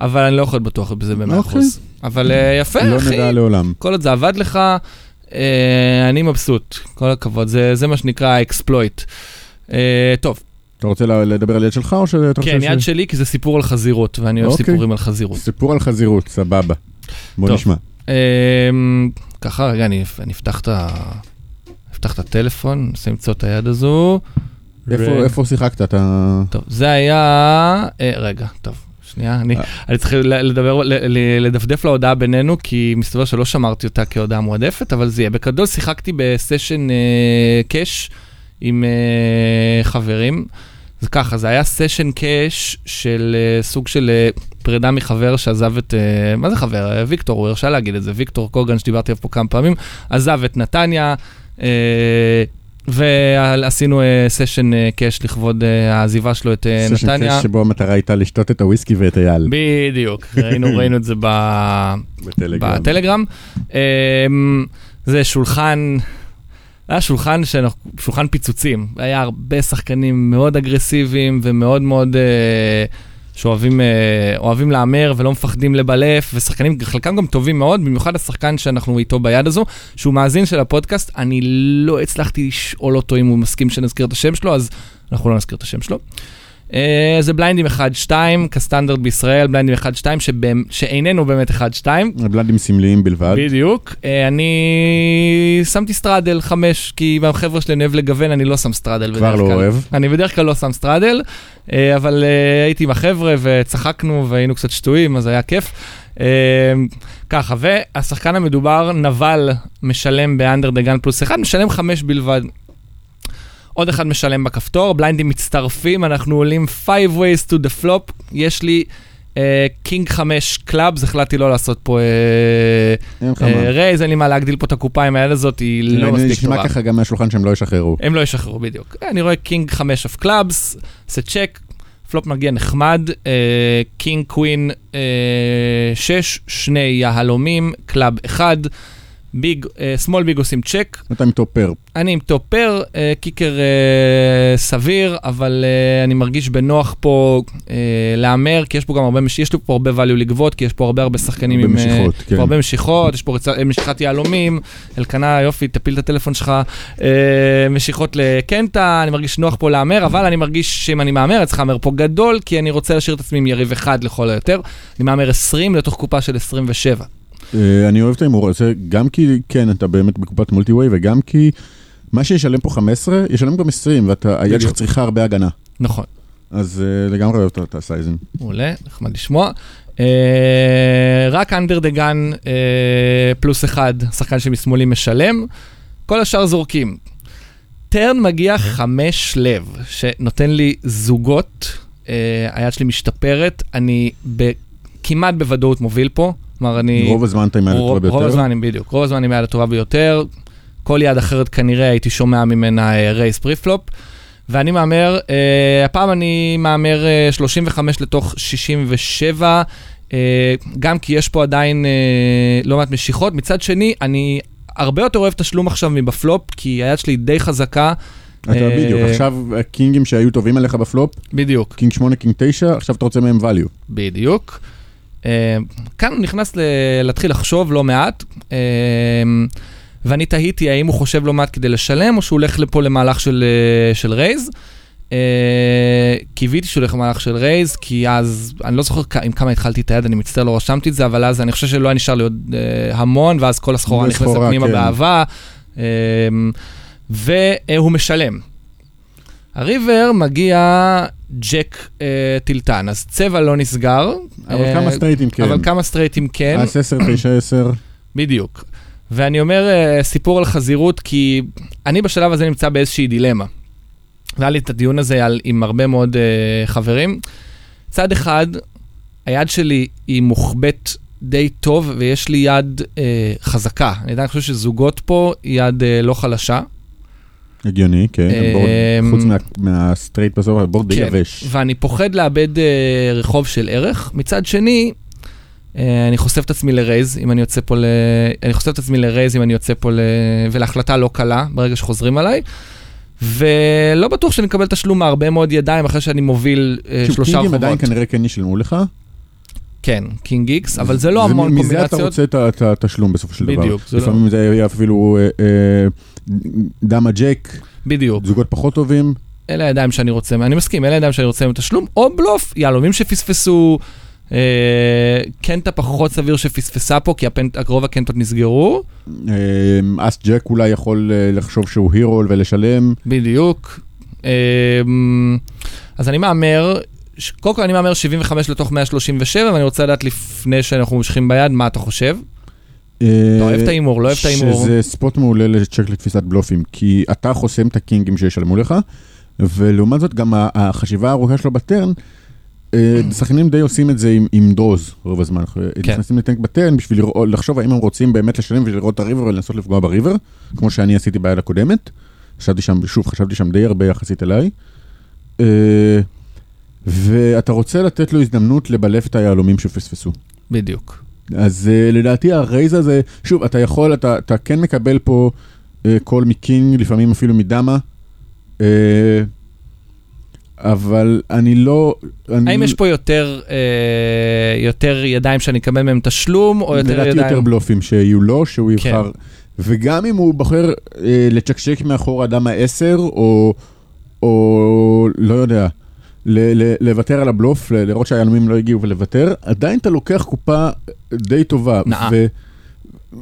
S1: אבל אני לא יכול להיות בטוח בזה במאה
S2: אוקיי.
S1: אחוז. אבל אה, יפה,
S2: לא
S1: אחי.
S2: נדע לעולם.
S1: כל עוד זה עבד לך, אני מבסוט, כל הכבוד, זה, זה מה שנקרא אקספלויט. אה, טוב,
S2: אתה רוצה לדבר על יד שלך, או שאתה חושב
S1: כן,
S2: ש...
S1: יד שלי, כי זה סיפור על חזירות, ואני אוהב
S2: אוקיי.
S1: סיפורים על חזירות.
S2: סיפור על חזירות, סבבה. בוא
S1: טוב.
S2: נשמע.
S1: אה, ככה, רגע, אני, אני אפתח את ה... אפתח את הטלפון, ננסה למצוא את היד הזו.
S2: איפה,
S1: ו-
S2: איפה שיחקת? אתה...
S1: טוב, זה היה... אה, רגע, טוב, שנייה, אני,
S2: אה.
S1: אני צריך לדבר, לדפדף להודעה בינינו, כי מסתבר שלא שמרתי אותה כהודעה מועדפת, אבל זה יהיה. בגדול שיחקתי בסשן אה, קאש עם אה, חברים. זה ככה, זה היה סשן קאש של סוג של פרידה מחבר שעזב את, מה זה חבר? ויקטור, הוא הרשה להגיד את זה, ויקטור קוגן שדיברתי עליו פה כמה פעמים, עזב את נתניה, ועשינו אה, סשן אה, קאש לכבוד אה, העזיבה שלו את אה,
S2: סשן
S1: נתניה.
S2: קש שבו המטרה הייתה לשתות את הוויסקי ואת אייל.
S1: בדיוק, ראינו, ראינו את זה ב...
S2: בטלגרם.
S1: בטלגרם. אמ, זה שולחן, היה שולחן, שאנחנו- שולחן פיצוצים. היה הרבה שחקנים מאוד אגרסיביים ומאוד מאוד אה, שאוהבים אה, אוהבים להמר ולא מפחדים לבלף, ושחקנים, חלקם גם טובים מאוד, במיוחד השחקן שאנחנו איתו ביד הזו, שהוא מאזין של הפודקאסט, אני לא הצלחתי לשאול אותו אם הוא מסכים שנזכיר את השם שלו, אז אנחנו לא נזכיר את השם שלו. אה, זה בליינדים 1-2, כסטנדרט בישראל, בליינדים 1-2, שבאמ- שאיננו באמת 1-2.
S2: בליינדים סמליים בלבד.
S1: בדיוק. אה, אני שמתי straddle 5, כי החבר'ה שלי אני אוהב לגוון, אני לא שם בדרך
S2: כבר. לא אוהב.
S1: אני בדרך כלל לא שם straddle, אה, אבל הייתי עם החבר'ה וצחקנו והיינו קצת שתויים, אז היה כיף. ככה, והשחקן המדובר, נבל, משלם ב under the gun plus 1, משלם 5 בלבד. עוד אחד משלם בכפתור, בליינדים מצטרפים, אנחנו עולים 5 ways to the flop, יש לי king 5 clubs, החלטתי לא לעשות פה
S2: אין לך מה.
S1: raise, אין לי מה להגדיל פה את הקופה עם היד הזאת, היא לא
S2: זה
S1: מספיק
S2: נשמע
S1: טובה.
S2: ככה גם מהשולחן שהם לא ישחררו.
S1: הם לא ישחררו בדיוק. אני רואה king 5 of clubs, עושה check, flop מגיע נחמד, king queen 6, שני יהלומים, club 1, big, small big עושים צ'ק,
S2: אתה עם טופר.
S1: אני עם טופר, אה, קיקר אה, סביר, אבל אה, אני מרגיש בנוח פה אה, להמר, כי יש פה גם הרבה, יש לי פה הרבה value לגבות, כי יש פה הרבה הרבה שחקנים
S2: הרבה
S1: עם... אה,
S2: משיכות, כן.
S1: פה הרבה משיכות, יש פה רצ... אה, משיכת יהלומים, אלקנה, יופי, תפיל את הטלפון שלך, אה, משיכות לקנטה, אני מרגיש נוח פה להמר, אבל אני מרגיש שאם אני מהמר, אני צריך להמר פה גדול, כי אני רוצה להשאיר את עצמי עם יריב אחד לכל היותר. אני מהמר 20 לתוך קופה של 27.
S2: אה, אני אוהב את ההימור הזה, גם כי, כן, אתה באמת בקופת multi-way, וגם כי מה שישלם פה 15, ישלם גם 20, והיד. שלך צריכה הרבה הגנה.
S1: נכון.
S2: אז אה, לגמרי אוהב את- ה sizing.
S1: מעולה, נחמד לשמוע. אה, רק under the gun plus אחד, שחקן שמשמאלי משלם, כל השאר זורקים. turn מגיע חמש לב, שנותן לי זוגות, היד שלי משתפרת, אני כמעט בוודאות מוביל פה, כלומר אני...
S2: רוב הזמן אתה עם היד
S1: רוב,
S2: הטובה
S1: רוב
S2: ביותר.
S1: הזמן, אני בדיוק, רוב הזמן עם היד הטובה ביותר. כל יד אחרת כנראה הייתי שומע ממנה אה, raise preflop. ואני מהמר, אה, הפעם אני מהמר אה, 35 לתוך 67, אה, גם כי יש פה עדיין אה, לא מעט משיכות. מצד שני, אני הרבה יותר אוהב תשלום עכשיו מבפלופ, כי היד שלי די חזקה.
S2: אתה
S1: אה,
S2: בדיוק, עכשיו הקינגים שהיו טובים עליך בפלופ,
S1: בדיוק,
S2: king 8, king 9, עכשיו אתה רוצה מהם value.
S1: בדיוק. אה, כאן הוא נכנס ל- להתחיל לחשוב לא מעט, אה, ואני תהיתי האם הוא חושב לא מעט כדי לשלם, או שהוא הולך לפה למהלך של, אה, של raise. קיוויתי שהוא הולך למהלך של raise, כי אז, אני לא זוכר עם כמה התחלתי את היד, אני מצטער, לא רשמתי את זה, אבל אז אני חושב שלא היה נשאר לי עוד המון, ואז כל הסחורה נכנסת
S2: וסחורה,
S1: פנימה
S2: כן.
S1: באהבה, אה, והוא משלם. הריבר מגיע ג'ק אה, טילטן, אז צבע לא נסגר.
S2: אבל
S1: אה,
S2: כמה סטרייטים כן.
S1: אבל כמה סטרייטים כן,
S2: אז 10, 9, 10.
S1: בדיוק. ואני אומר אה, סיפור על חזירות, כי אני בשלב הזה נמצא באיזושהי דילמה. והיה לי את הדיון הזה על, עם הרבה מאוד אה, חברים. צד אחד, היד שלי היא מוחבאת די טוב, ויש לי יד אה, חזקה. אני עדיין חושב שזוגות פה היא יד אה, לא חלשה.
S2: הגיוני, כן.
S1: ה
S2: board- חוץ מה- מה straight בסוף, ה board די
S1: כן.
S2: יבש.
S1: ואני פוחד לאבד אה, רחוב של ערך. מצד שני, אה, אני חושף את עצמי ל raise, אם אני יוצא פה ל... אני חושף את עצמי ל raise אם אני יוצא פה ל... ולהחלטה לא קלה, ברגע שחוזרים עליי. ולא בטוח שאני אקבל תשלום מהרבה מאוד ידיים אחרי שאני מוביל אה, שלושה
S2: קינגים עדיין
S1: רחובות.
S2: כנראה כן ישלמו לך.
S1: כן, king X, אבל זה לא המון
S2: מזה אתה
S1: קומבינציות.
S2: רוצה את התשלום בסופו של דבר.
S1: בדיוק, לא-
S2: לפעמים זה יהיה אפילו דמה ג'ק,
S1: בדיוק.
S2: זוגות פחות טובים.
S1: אלה הידיים שאני רוצה, אני מסכים, אלה הידיים שאני רוצה עם תשלום, או בלוף, יהלומים שפספסו, אה, קנטה פחות סביר שפספסה פה, כי הפנט, רוב הקנטות נסגרו,
S2: אה, אס ג'ק אולי יכול אה, לחשוב שהוא hero ולשלם.
S1: בדיוק. אה, אז אני מהמר, קודם כל אני מהמר 75 לתוך 137, ואני רוצה לדעת לפני שאנחנו מושכים ביד, מה אתה חושב?
S2: אה,
S1: אתה אוהב את ההימור, לא אוהב את ההימור.
S2: שזה ספוט מעולה לצ'ק לתפיסת בלופים, כי אתה חוסם את הקינגים שישלמו לך, ולעומת זאת גם החשיבה הארוכה שלו בטרן, אה, שחקנים די עושים את זה עם, עם דרוז רוב הזמן, אנחנו
S1: כן.
S2: נכנסים לטנק בטרן בשביל לראות, לחשוב האם הם רוצים באמת לשלם ולראות את הריבר ולנסות לפגוע בריבר, כמו שאני עשיתי ביד הקודמת. חשבתי שם, שוב, חשבתי שם די הרבה יחסית אליי. אה, ואתה רוצה לתת לו הזדמנות לבלף את היהלומים שפספסו.
S1: בדיוק.
S2: אז uh, לדעתי הרייז הזה, שוב, אתה יכול, אתה, אתה כן מקבל פה uh, קול מקינג, לפעמים אפילו מדמה, uh, אבל אני לא... אני,
S1: האם יש פה יותר, אה, יותר ידיים שאני אקבל מהם תשלום, או יותר
S2: לדעתי
S1: ידיים...
S2: יותר בלופים שיהיו לו, שהוא
S1: כן.
S2: יבחר. וגם אם הוא בוחר uh, לצ'קשק מאחור אדם ה-10, או, או לא יודע, לוותר על הבלוף, ל- לראות שהיהלומים לא הגיעו ולוותר, עדיין אתה לוקח קופה די טובה.
S1: נאה.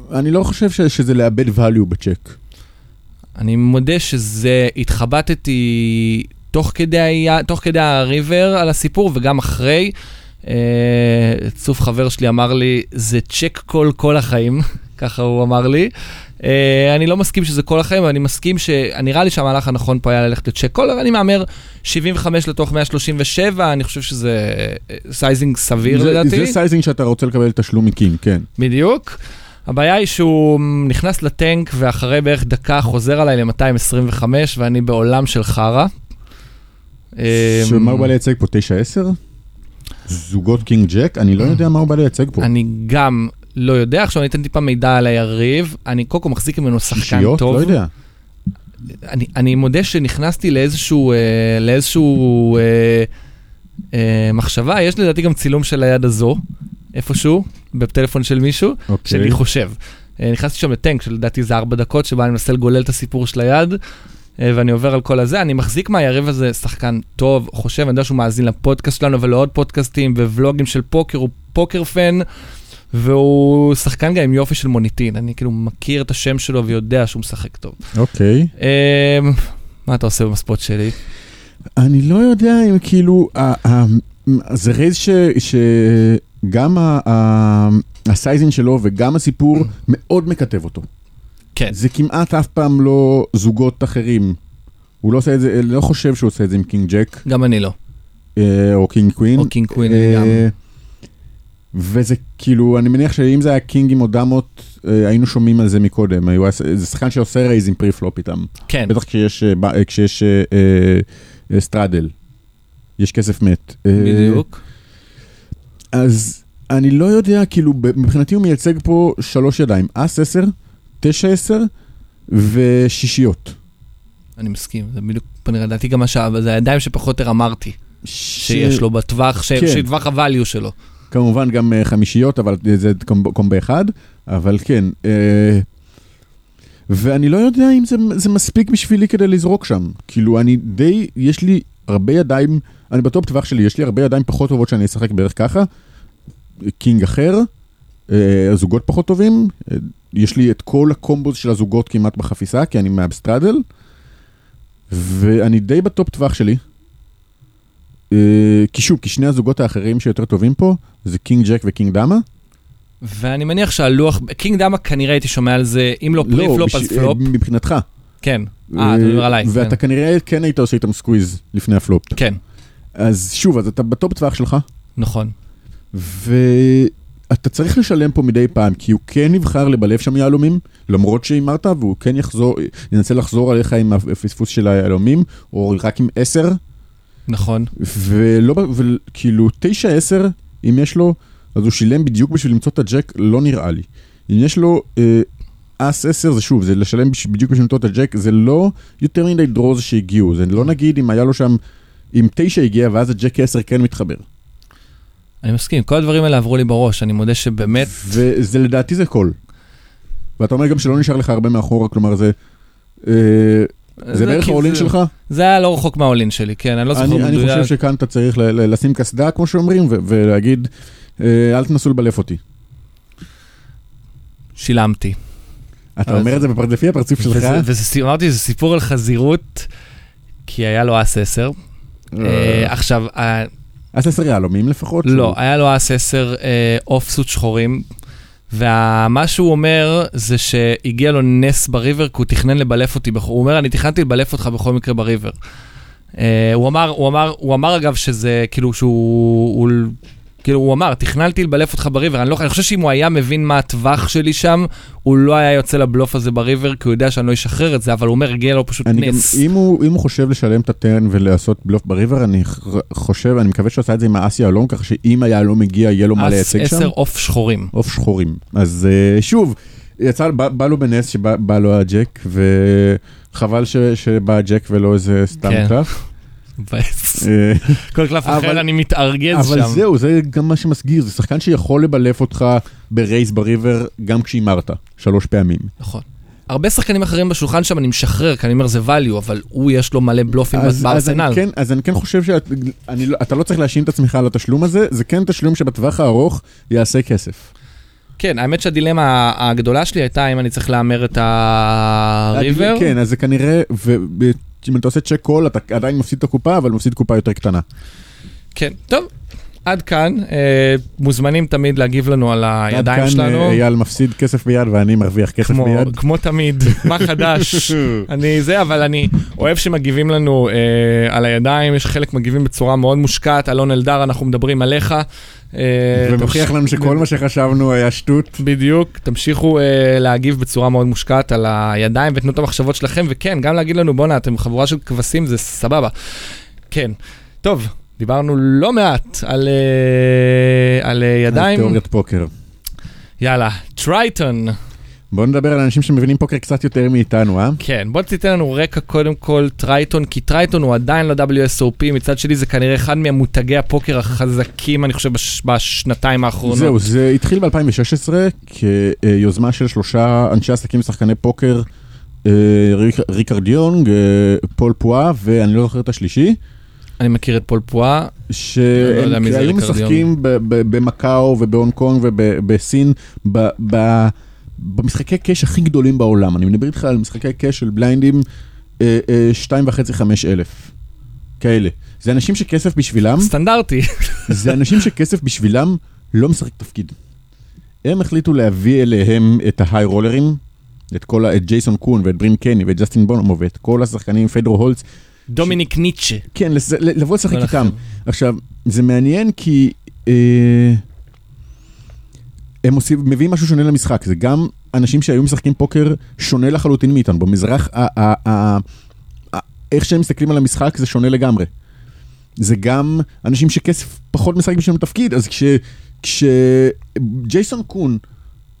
S2: ואני לא חושב ש- שזה לאבד value בצ'ק.
S1: אני מודה שזה, התחבטתי תוך כדי, תוך כדי הריבר על הסיפור וגם אחרי. אה, צוף חבר שלי אמר לי, זה check call כל החיים, ככה הוא אמר לי. אה, אני לא מסכים שזה כל החיים, אבל אני מסכים שנראה לי שהמהלך הנכון פה היה ללכת ל check call, אבל אני מהמר 75 לתוך 137, אני חושב שזה אה, sizing סביר
S2: זה,
S1: לדעתי.
S2: זה sizing שאתה רוצה לקבל תשלום מ king, כן.
S1: בדיוק. הבעיה היא שהוא נכנס לטנק ואחרי בערך דקה חוזר עליי ל-225 ואני בעולם של חרא.
S2: שמה
S1: אמ,
S2: הוא בא לייצג פה? 9-10? זוגות king jack? אני לא יודע מה הוא בא לייצג פה.
S1: אני גם לא יודע, עכשיו אני אתן טיפה מידע על היריב, אני קודם כל מחזיק ממנו שחקן
S2: שישיות?
S1: טוב.
S2: לא יודע.
S1: אני, אני מודה שנכנסתי לאיזשהו, אה, לאיזשהו אה, אה, מחשבה, יש לדעתי גם צילום של היד הזו, איפשהו, בטלפון של מישהו,
S2: אוקיי.
S1: שאני חושב. אה, נכנסתי שם לטנק שלדעתי זה ארבע דקות, שבה אני מנסה לגולל את הסיפור של היד, אה, ואני עובר על כל הזה. אני מחזיק מהיריב הזה שחקן טוב, חושב, אני יודע שהוא מאזין לפודקאסט שלנו ולעוד פודקאסטים וולוגים של פוקר, הוא פוקר fan, והוא שחקן גם עם יופי של מוניטין. אני כאילו מכיר את השם שלו ויודע שהוא משחק טוב.
S2: אוקיי.
S1: אה, מה אתה עושה ב spot שלי?
S2: אני לא יודע אם כאילו, זה raise ש- שגם ה- ה- ה sizing שלו וגם הסיפור מאוד מקטב אותו.
S1: כן.
S2: זה כמעט אף פעם לא זוגות אחרים. הוא לא עושה את זה, לא חושב שהוא עושה את זה עם king jack
S1: גם אני לא.
S2: אה, או king queen.
S1: או king queen,
S2: אה,
S1: גם.
S2: וזה כאילו, אני מניח שאם זה היה קינגים או דמות, אה, היינו שומעים על זה מקודם. היו- זה שחקן שעושה raise עם pre flop איתם.
S1: כן.
S2: בטח כשיש, אה, אה, כשיש אה, אה, straddle. יש כסף מת. אה,
S1: בדיוק.
S2: אז אני לא יודע, כאילו, מבחינתי הוא מייצג פה שלוש ידיים, אס 10, 9 10 ושישיות.
S1: אני מסכים, זה בדיוק, לדעתי גם השעה, זה הידיים שפחות או יותר אמרתי,
S2: ש-
S1: שיש לו בטווח, ש-
S2: כן.
S1: שטווח הvalue שלו.
S2: כמובן גם אה, חמישיות, אבל זה קומב- קומבה אחד, אבל כן. אה, ואני לא יודע אם זה, זה מספיק בשבילי כדי לזרוק שם. כאילו, אני די, יש לי הרבה ידיים, אני ב top טווח שלי, יש לי הרבה ידיים פחות טובות שאני אשחק בערך ככה. king אחר, אה, זוגות פחות טובים, יש לי את כל ה combos של הזוגות כמעט בחפיסה, כי אני מה straddle, ואני די ב top טווח שלי. אה, כי שוב, כי שני הזוגות האחרים שיותר טובים פה, זה king jack ו king דמה.
S1: ואני מניח שהלוח, king דמה כנראה הייתי שומע על זה, אם לא pre flop אז פלופ,
S2: אה, מבחינתך.
S1: כן. אה, אתה מדבר עליי.
S2: ואתה
S1: כן.
S2: כנראה כן היית עושה איתם squeeze לפני הפלופ.
S1: כן,
S2: אז שוב, אז אתה ב top טווח שלך,
S1: נכון.
S2: ואתה צריך לשלם פה מדי פעם, כי הוא כן נבחר לבלף שם יהלומים, למרות שהימרת, והוא כן יחזור, ינסה לחזור עליך עם הפספוס של היהלומים, או רק עם 10,
S1: נכון.
S2: ולא, וכאילו 9-10, אם יש לו, אז הוא שילם בדיוק בשביל למצוא את הג'ק, לא נראה לי. אם יש לו אה, אס 10, זה שוב, זה לשלם בדיוק בשביל למצוא את הג'ק, זה לא יותר מדי דרוז שהגיעו, זה לא נגיד אם היה לו שם, אם 9 הגיע ואז הג'ק 10 כן מתחבר.
S1: אני מסכים, כל הדברים האלה עברו לי בראש, אני מודה שבאמת,
S2: וזה לדעתי זה קול. ואתה אומר גם שלא נשאר לך הרבה מאחורה, כלומר זה... אה, זה בערך
S1: כי
S2: העולין
S1: זה-
S2: שלך?
S1: זה היה לא רחוק מהעולין שלי, כן, אני לא זוכר
S2: אני, אני
S1: מדויק.
S2: חושב שכאן אתה צריך לשים קסדה, כמו שאומרים, ולהגיד, אה, אל תנסו לבלף אותי.
S1: שילמתי.
S2: אתה אומר את זה לפי הפרצוף שלך?
S1: אמרתי, זה סיפור על חזירות, כי היה לו אס 10. אה, עכשיו, אה,
S2: אז עשר יהלומים לפחות?
S1: לא, היה לו אס 10 אוף סוט שחורים, ומה שהוא אומר זה שהגיע לו נס בריבר, כי הוא תכנן לבלף אותי, הוא אומר, אני תכננתי לבלף אותך בכל מקרה בריבר. אה, הוא אמר, הוא אמר, הוא אמר אגב שזה כאילו שהוא, הוא, כאילו הוא אמר, תכננתי לבלף אותך בריבר, אני, לא, אני חושב שאם הוא היה מבין מה הטווח שלי שם, הוא לא היה יוצא לבלוף הזה בריבר, כי הוא יודע שאני לא אשחרר את זה, אבל הוא אומר, הגיע לו פשוט
S2: אני גם,
S1: נס.
S2: אם הוא, אם הוא חושב לשלם את הטרן ולעשות בלוף בריבר, אני חושב, אני מקווה שהוא עשה את זה עם האס יהלום, ככה שאם היהלום מגיע, יהיה לו מה
S1: אס
S2: לייצג שם.
S1: עשר עוף שחורים.
S2: עוף שחורים. אז אה, שוב, יצא, בא, בא לו בנס שבא בא לו הג'ק, וחבל ש, שבא הג'ק ולא איזה סתם
S1: כן.
S2: קלף.
S1: מבאס.
S2: אה,
S1: כל קלף אחר אני מתארגז שם.
S2: אבל זהו, זה גם מה שמסגיר, זה שחקן שיכול לבלף אותך ברייס בריבר גם כשהימרת, שלוש פעמים.
S1: נכון. הרבה שחקנים אחרים בשולחן שם אני משחרר, כי אני אומר זה value, אבל הוא יש לו מלא בלופים
S2: אז, אז,
S1: בארסנל.
S2: אני כן, אז אני כן חושב שאתה לא צריך להאשים את עצמך על התשלום הזה, זה כן תשלום שבטווח הארוך יעשה כסף.
S1: כן, האמת שהדילמה הגדולה שלי הייתה אם אני צריך להמר את הריבר.
S2: כן, אז זה כנראה, ואם אתה עושה צ'ק קול, אתה עדיין מפסיד את הקופה, אבל מפסיד קופה יותר קטנה.
S1: כן, טוב. עד כאן, אה, מוזמנים תמיד להגיב לנו על הידיים
S2: עד כאן
S1: שלנו.
S2: אה, אייל מפסיד כסף ביד ואני מרוויח כסף
S1: כמו,
S2: ביד.
S1: כמו תמיד, מה חדש? אני זה, אבל אני אוהב שמגיבים לנו אה, על הידיים, יש חלק מגיבים בצורה מאוד מושקעת, אלון אלדר, אנחנו מדברים עליך. אה,
S2: ומוכיח לנו שכל מה שחשבנו היה שטות.
S1: בדיוק, תמשיכו אה, להגיב בצורה מאוד מושקעת על הידיים ותנו את המחשבות שלכם, וכן, גם להגיד לנו, בואנה, אתם חבורה של כבשים, זה סבבה. כן, טוב, דיברנו לא מעט על, אה, על אה,
S2: על
S1: ידיים.
S2: תיאוריית פוקר.
S1: יאללה, Triton.
S2: בואו נדבר על אנשים שמבינים פוקר קצת יותר מאיתנו, אה?
S1: כן, בוא תיתן לנו רקע קודם כל Triton, כי Triton הוא עדיין לא WSOP, מצד שני זה כנראה אחד ממותגי הפוקר החזקים, אני חושב, בש, בשנתיים האחרונות.
S2: זהו, זה התחיל ב-2016 כיוזמה של שלושה אנשי עסקים ושחקני פוקר, אה, ריק- ריקרד יונג, פול פואה, ואני לא זוכר את השלישי,
S1: אני מכיר את פול פואה, לא יודע
S2: שהם
S1: מי זה
S2: היו
S1: ריקרד
S2: משחקים במקאו ובהונג קונג ובסין, במשחקי cash הכי גדולים בעולם. אני מדבר איתך על משחקי cash של בליינדים אה, אה, שתיים וחצי, חמש אלף. כאלה. זה אנשים שכסף בשבילם,
S1: סטנדרטי.
S2: זה אנשים שכסף בשבילם לא משחק תפקיד. הם החליטו להביא אליהם את ההיי רולרים, את כל ה... את ג'ייסון קון ואת ברין קני ואת ג'סטין בונומו ואת כל השחקנים, פדרו הולץ,
S1: דומיניק ניטשה.
S2: כן, לבוא לשחק איתם. עכשיו, זה מעניין כי אה, הם עושים, מביאים משהו שונה למשחק, זה גם אנשים שהיו משחקים פוקר שונה לחלוטין מאיתנו. במזרח, ה- ה- ה- ה- איך שהם מסתכלים על המשחק זה שונה לגמרי. זה גם אנשים שכסף פחות משחק בשביל תפקיד, אז כש... כשג'ייסון קון,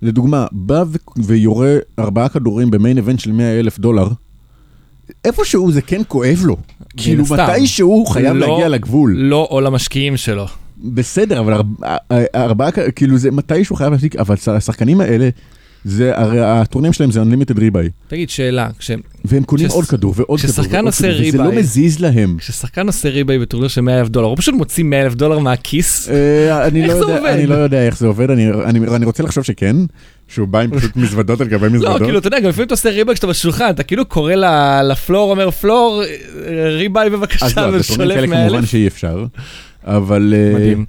S2: לדוגמה, בא ו... ויורה ארבעה כדורים במיין איבנט של 100 אלף דולר, איפשהו זה כן כואב לו. כאילו
S1: הסתם.
S2: מתישהו הוא חייב
S1: לא-
S2: להגיע לגבול.
S1: לא או למשקיעים שלו.
S2: בסדר, אבל ארבע- ארבעה, כ- כאילו זה מתישהו חייב להפסיק, אבל השחקנים האלה, זה, הרי הטורנירים שלהם זה Unlimited ריבאי,
S1: תגיד, שאלה, כש-
S2: והם קונים
S1: כשש-
S2: עוד כדור ועוד כדור ועוד כדור, וזה
S1: rebuy-
S2: לא מזיז להם.
S1: כששחקן עושה rebuy בטורניר של 100 אלף דולר, הוא פשוט מוציא 100 אלף דולר מהכיס.
S2: אה, אני לא יודע-? אני לא יודע איך זה עובד, אני- אני אני רוצה לחשוב שכן, שהוא בא עם פשוט מזוודות על גבי
S1: לא,
S2: מזוודות.
S1: כאילו, אתה יודע, גם לפעמים אתה עושה rebuy כשאתה בשולחן, אתה כאילו קורא ל floor, אומר floor, אה, rebuy
S2: אז
S1: בבקשה,
S2: לא, בטורנירים
S1: ושולף
S2: כאלה
S1: 100
S2: כמובן
S1: אלף.
S2: שאי אפשר, אבל אה,
S1: מדהים.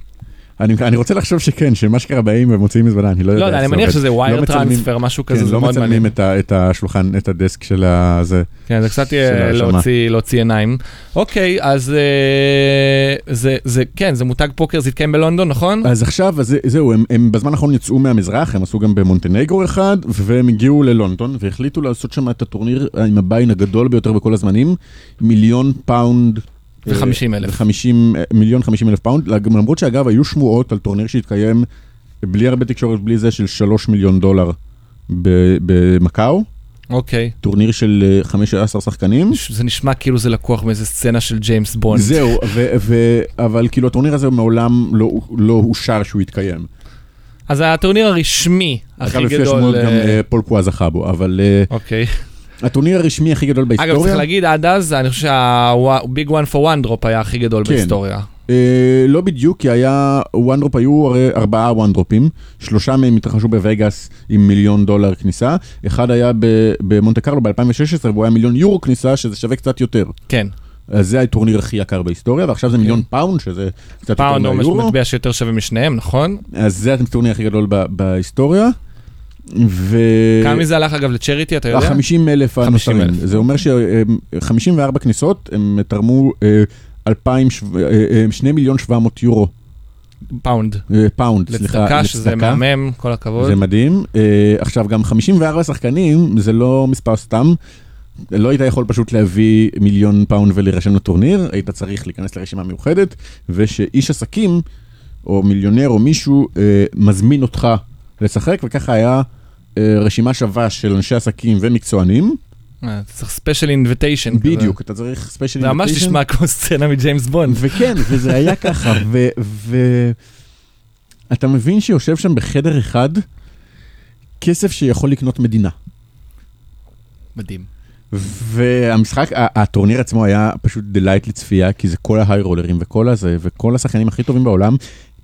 S2: אני אני רוצה לחשוב שכן, שמה שקרה באים ומוציאים מזוודה, אני לא יודע
S1: לא יודע,
S2: איך
S1: אני מניח. שזה
S2: לא
S1: wire
S2: מצלמים-
S1: transfer, משהו כזה,
S2: כן,
S1: זה
S2: לא
S1: מאוד מעניין.
S2: מצלמים את השולחן, את ה desk של הזה.
S1: כן, זה קצת. להוציא, להוציא עיניים. אוקיי, אז אה, זה, זה, כן, זה מותג פוקר, זה התקיים בלונדון, נכון?
S2: אז עכשיו, אז זה- זהו, הם, הם בזמן האחרון יצאו מהמזרח, הם עשו גם במונטנגרו אחד, והם הגיעו ללונדון, והחליטו לעשות שם את הטורניר עם ה buy-in הגדול ביותר בכל הזמנים, מיליון פאונד.
S1: ו-50 אלף.
S2: וחמישים, מיליון חמישים אלף פאונד, למרות שאגב היו שמועות על טורניר שהתקיים בלי הרבה תקשורת, בלי זה, של שלוש מיליון דולר במקאו,
S1: אוקיי.
S2: טורניר של אה, 15 שחקנים.
S1: זה נשמע כאילו זה לקוח מאיזה סצנה של ג'יימס בונד.
S2: זהו, ו- ו- אבל כאילו הטורניר הזה מעולם לא, לא אושר שהוא יתקיים.
S1: אז הטורניר הרשמי הכי
S2: אגב, לפי
S1: גדול...
S2: השמועות גם
S1: אה,
S2: אה, פול פואה זכה בו, אבל אה,
S1: אוקיי.
S2: הטורניר הרשמי הכי גדול
S1: אגב, צריך
S2: בהיסטוריה,
S1: להגיד, עד אז, אני חושב שה Big One for One Drop היה הכי גדול
S2: כן.
S1: בהיסטוריה.
S2: אה, לא בדיוק, כי היה One Drop, היו הרי ארבעה One Drop ים, שלושה מהם התרחשו בווגאס עם מיליון דולר כניסה, אחד היה במונטה קרלו ב-2016 והוא היה מיליון יורו כניסה, שזה שווה קצת יותר.
S1: כן.
S2: אז זה הטורניר הכי יקר בהיסטוריה, ועכשיו זה מיליון פאונד, שזה קצת יותר
S1: פאונד או
S2: מהיורו.
S1: מטבע שיותר שווה משניהם, נכון?
S2: אז זה הטורניר הכי גדול בהיסטוריה. ו...
S1: כמה מזה הלך אגב ל charity, אתה יודע?
S2: ה-50 אלף
S1: 50,000.
S2: הנותרים. זה אומר ש-54 כניסות, הם תרמו 2 מיליון 700 יורו,
S1: פאונד.
S2: אה, פאונד, סליחה,
S1: לצדקה, שזה מהמם, כל הכבוד.
S2: זה מדהים. אה, עכשיו, גם 54 שחקנים, זה לא מספר סתם. לא היית יכול פשוט להביא מיליון פאונד ולהירשם לטורניר, היית צריך להיכנס לרשימה מיוחדת, ושאיש עסקים, או מיליונר או מישהו, אה, מזמין אותך לשחק, וככה היה אה, רשימה שווה של אנשי עסקים ומקצוענים.
S1: אה, אתה צריך special invitation.
S2: בדיוק, אתה צריך special
S1: זה ממש נשמע כמו סצנה מג'יימס בונד.
S2: וכן, וזה היה ככה, ואתה מבין שיושב שם בחדר אחד כסף שיכול לקנות מדינה.
S1: מדהים.
S2: והמשחק, הטורניר עצמו היה פשוט delight לצפייה, כי זה כל ההיי רולרים וכל הזה, וכל השחקנים הכי טובים בעולם.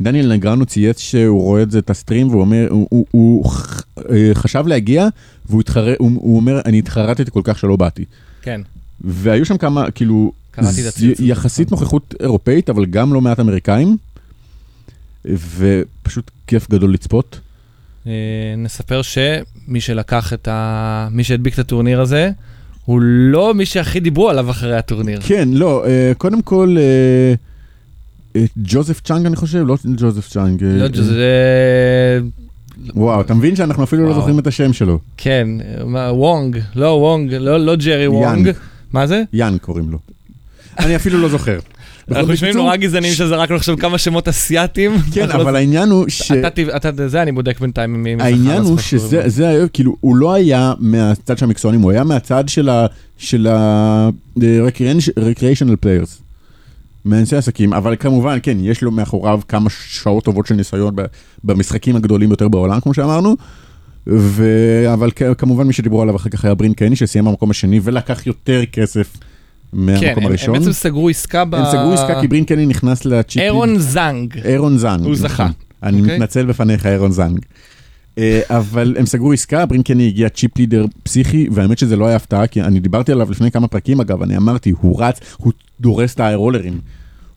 S2: דניאל נגריאנו צייץ שהוא רואה את זה, את ה stream, והוא אומר, הוא, הוא, הוא ח- אה, חשב להגיע, והוא התחרה, הוא, הוא אומר, אני התחרטתי כל כך שלא באתי.
S1: כן.
S2: והיו שם כמה, כאילו,
S1: קראתי את
S2: ז-
S1: הציוץ הזה.
S2: יחסית נוכחות אירופאית, אבל גם לא מעט אמריקאים, ופשוט כיף גדול לצפות.
S1: אה, נספר שמי שלקח את ה... מי שהדביק את הטורניר הזה, הוא לא מי שהכי דיברו עליו אחרי הטורניר.
S2: כן, לא, אה, קודם כל, ג'וזף צ'אנג אני חושב, לא ג'וזף צ'אנג. אה,
S1: לא,
S2: אה,
S1: זה...
S2: וואו, אתה מבין שאנחנו אפילו לא. זוכרים את השם שלו.
S1: כן, וונג, לא וונג, לא לא ג'רי וונג. מה זה?
S2: יאן קוראים לו. אני אפילו לא זוכר.
S1: אנחנו נשמעים נורא גזענים שזרקנו עכשיו כמה שמות אסיאתיים.
S2: כן,
S1: אנחנו לא-
S2: אבל העניין הוא ש...
S1: אתה זה אני בודק בינתיים.
S2: העניין הוא. שזה, זה היה, כאילו, הוא לא היה מהצד של המקצוענים, הוא היה מהצד של ה... של ה... recreational players. מאנשי עסקים, אבל כמובן, כן, יש לו מאחוריו כמה שעות טובות של ניסיון במשחקים הגדולים ביותר בעולם, כמו שאמרנו. ו... אבל כמובן מי שדיברו עליו אחר כך היה ברין קני, שסיים במקום השני ולקח יותר כסף
S1: כן,
S2: מהמקום
S1: הם- הם
S2: הראשון.
S1: בעצם סגרו עסקה ב...
S2: הם סגרו עסקה כי ברין קני נכנס לצ'יפ
S1: אירון זנג.
S2: אירון זנג.
S1: הוא זכה.
S2: נכון. אני
S1: אוקיי.
S2: מתנצל בפניך, אירון זנג. אה, אבל הם סגרו עסקה, ברין קני הגיע chip leader פסיכי, והאמת שזה לא היה הפתעה, כי אני דיברתי עליו לפני כמה פרקים אגב, אני אמרתי, הוא רץ, הוא דורס את ההיי רולרים.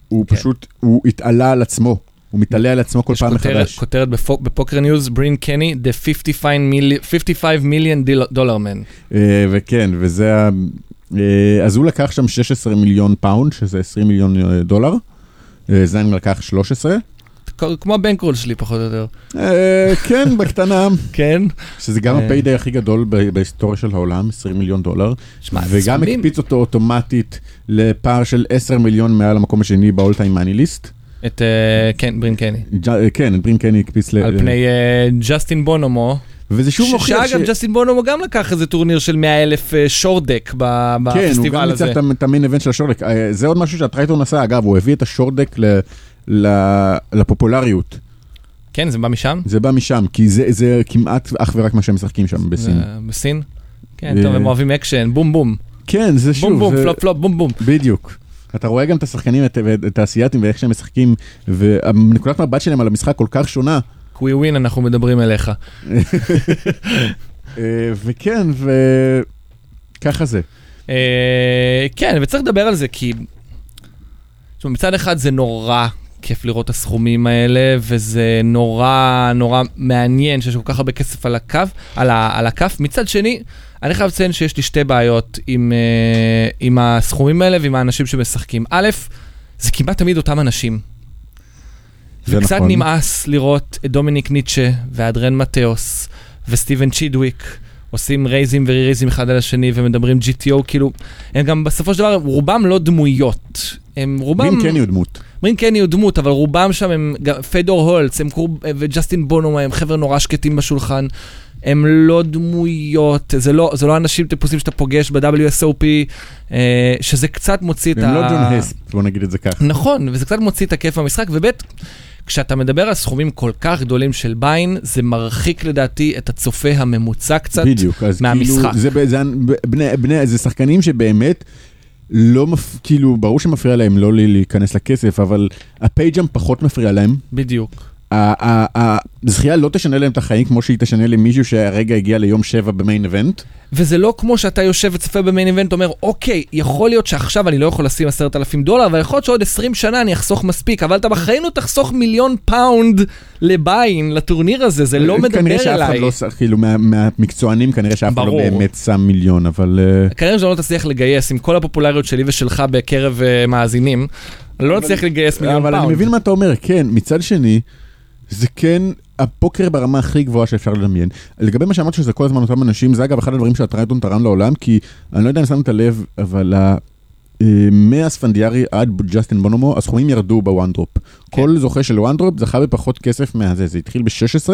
S2: הוא
S1: כן.
S2: פשוט, הוא התעלה על עצמו, הוא מתעלה על עצמו כל
S1: יש
S2: פעם
S1: כותרת-
S2: מחדש.
S1: כותרת בפוק- בפוקר ניוז, ברין קני, the 55 מיל- 55 מיליון dollar
S2: man. וכן, וזה ה... אה, אז הוא לקח שם 16 מיליון פאונד, שזה 20 מיליון אה, דולר. אה, זנג לקח 13.
S1: כמו ה bankroll שלי פחות או יותר.
S2: אה, כן, בקטנה.
S1: כן.
S2: שזה גם
S1: אה.
S2: ה payday הכי גדול ב- בהיסטוריה של העולם, 20 מיליון דולר, וגם. הקפיץ אותו אוטומטית לפער של 10 מיליון מעל המקום השני ב-all time money list.
S1: את, אה, כן, ברין קני.
S2: כן, את ברין קני הקפיץ ל...
S1: על פני ג'סטין בונומו.
S2: וזה שוב
S1: ש-
S2: מוכיח
S1: שאגב, ג'סטין בונומו גם לקח איזה טורניר של 100 אלף short deck
S2: כן, הוא
S1: בפסטיבל
S2: גם
S1: הזה.
S2: ניצח את ה- את ה main event של ה short deck. זה עוד משהו שהטרייטון עשה, אגב, הוא הביא את ה short deck לפופולריות.
S1: כן, זה בא משם?
S2: זה בא משם, כי זה- זה כמעט אך ורק מה שהם משחקים שם בסין.
S1: זה בסין? כן,
S2: אה,
S1: טוב, הם אוהבים אקשן, בום בום.
S2: כן, זה שוב,
S1: בום בום,
S2: זה-
S1: פלופ פלופ, בום בום.
S2: בדיוק. אתה רואה גם את השחקנים, את- את האסייתים ואיך שהם משחקים, ונקודת מבט שלהם על המשחק כל כך שונה.
S1: קווי ווין, אנחנו מדברים אליך.
S2: אה, וכן, וככה זה.
S1: אה, כן, וצריך לדבר על זה כי... מצד אחד זה נורא כיף לראות את הסכומים האלה, וזה נורא נורא מעניין שיש כל כך הרבה כסף על הקו, על, ה, על הכף. מצד שני, אני חייב לציין שיש לי שתי בעיות עם, אה, עם הסכומים האלה ועם האנשים שמשחקים. א', זה כמעט תמיד אותם אנשים.
S2: זה
S1: וקצת
S2: נכון.
S1: נמאס לראות את דומיניק ניטשה ואדרן מתאוס וסטיבן צ'ידוויק עושים רייזים וריריזים אחד על השני ומדברים GTO, כאילו, הם גם בסופו של דבר, רובם לא דמויות. הם רובם...
S2: בין קני הוא דמות.
S1: ברין קני הוא דמות, אבל רובם שם הם, פדור הולץ, הם קור... וג'סטין בונו, הם חבר'ה נורא שקטים בשולחן. הם לא דמויות, זה לא, זה לא אנשים טיפוסים שאתה פוגש ב-WSOP, אה, שזה קצת מוציא את
S2: הם לא ג'ון הספ, בוא נגיד את זה ככה.
S1: נכון, וזה קצת מוציא את הכיף במשחק, וב' כשאתה מדבר על סכומים כל כך גדולים של ביין, זה מרחיק לדעתי את הצופה הממוצע קצת.
S2: בדיוק, אז
S1: מהמשחק.
S2: כאילו, זה, ב- זה, בני, בני, זה שחקנים שבאמת לא, מפ, כאילו, ברור שמפריע להם לא להיכנס לכסף, אבל הפייג'אם פחות מפריע להם.
S1: בדיוק.
S2: הזכייה לא תשנה להם את החיים כמו שהיא תשנה למישהו שהרגע הגיע ליום שבע במיין איבנט.
S1: וזה לא כמו שאתה יושב וצופה ב main event, אומר, אוקיי, יכול להיות שעכשיו אני לא יכול לשים עשרת אלפים דולר, אבל יכול להיות שעוד 20 שנה אני אחסוך מספיק, אבל אתה בחיים לא תחסוך מיליון פאונד ל buy-in, לטורניר הזה, זה לא מדבר
S2: כנראה שאף אחד
S1: אליי.
S2: לא, כאילו מה- מהמקצוענים כנראה שאף אחד לא. באמת שם מיליון, אבל... אה,
S1: כנראה שלא תצליח לגייס, עם כל הפופולריות שלי ושלך בקרב אה, מאזינים, לא נצליח לגייס מיליון
S2: אבל
S1: פאונד.
S2: אני מבין מה אתה אומר, כן, מצד שני, זה כן הפוקר ברמה הכי גבוהה שאפשר לדמיין. לגבי מה שאמרת שזה כל הזמן אותם אנשים, זה אגב אחד הדברים שהטרייטון תרם לעולם, כי אני לא יודע אם שמת לב, אבל ה- אה, מהספנדיארי עד ג'סטין בונומו, הסכומים ירדו בוואן דרופ. כל זוכה של וואן דרופ זכה בפחות כסף מהזה, זה התחיל ב-16,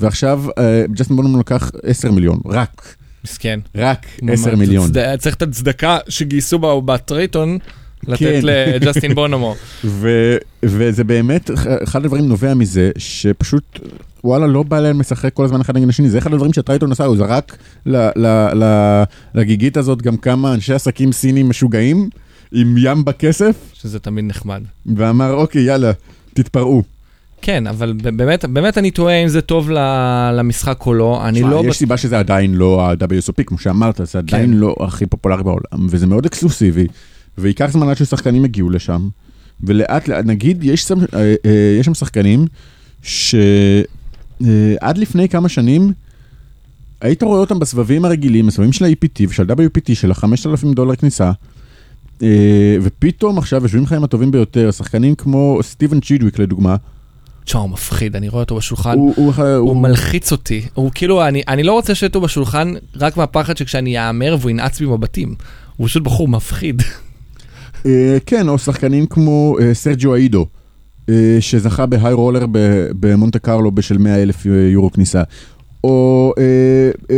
S2: ועכשיו אה, ג'סטין בונומו לקח 10 מיליון, רק,
S1: מסכן.
S2: רק
S1: ממש,
S2: 10 מיליון.
S1: צריך את הצדקה שגייסו בטרייטון, לתת
S2: כן.
S1: לג'סטין בונומו.
S2: וזה באמת, אחד הדברים נובע מזה, שפשוט, וואלה, לא בא להם לשחק כל הזמן אחד נגד השני, זה אחד הדברים שהטרייטון עשה, הוא זרק לגיגית הזאת גם כמה אנשי עסקים סינים משוגעים, עם ים בכסף,
S1: שזה תמיד נחמד.
S2: ואמר, אוקיי, יאללה, תתפרעו.
S1: כן, אבל באמת, באמת אני תוהה אם זה טוב למשחק או לא, אני
S2: תשמע,
S1: לא...
S2: יש
S1: בט-
S2: סיבה שזה עדיין לא ה-WSOP, כמו שאמרת, זה עדיין
S1: כן.
S2: לא הכי פופולרי בעולם, וזה מאוד אקסקלוסיבי, וייקח זמן עד ששחקנים יגיעו לשם, ולאט לאט, נגיד, יש שם, אה, אה, יש שם שחקנים שעד לפני כמה שנים, היית רואה אותם בסבבים הרגילים, בסבבים של ה-EPT ושל WPT של ה-5,000 דולר כניסה, אה, ופתאום עכשיו יושבים לך עם הטובים ביותר, שחקנים כמו סטיבן צ'ידוויק לדוגמה,
S1: תשמע, הוא מפחיד, אני רואה אותו בשולחן.
S2: הוא, הוא, הוא,
S1: הוא מלחיץ אותי, הוא כאילו, אני, אני לא רוצה שיהיה אותו בשולחן רק מהפחד שכשאני אאמר והוא ינעץ בי מבטים. הוא פשוט בחור מפחיד.
S2: אה, כן, או שחקנים כמו אה, סרג'ו איידו, אה, שזכה בהיי רולר במונטה קרלו בשל 100 אלף יורו כניסה, או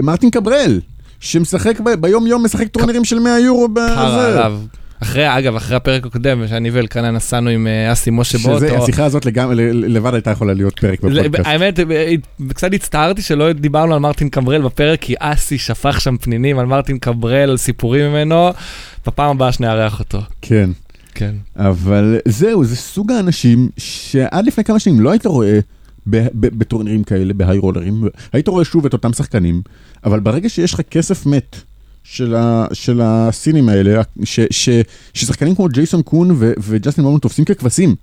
S2: מרטין קברל, שמשחק ביום יום משחק טורנירים של 100 יורו בזה.
S1: עליו. אחרי, אגב, אחרי הפרק הקודם, שאני ואלקנה נסענו עם אה, אסי משה
S2: שזה,
S1: באוטו.
S2: השיחה הזאת לגמרי, לבד הייתה יכולה להיות פרק בפודקאסט.
S1: האמת, אה, קצת הצטערתי שלא דיברנו על מרטין קברל בפרק, כי אסי שפך שם פנינים על מרטין קברל, על סיפורים ממנו. בפעם הבאה שנארח אותו.
S2: כן,
S1: כן.
S2: אבל זהו, זה סוג האנשים שעד לפני כמה שנים לא היית רואה בטורנירים כאלה, בהיי רולרים, היית רואה שוב את אותם שחקנים, אבל ברגע שיש לך כסף מת של, ה, של הסינים האלה, ש, ש, ששחקנים כמו ג'ייסון קון ו, וג'סטין בונומו תופסים ככבשים,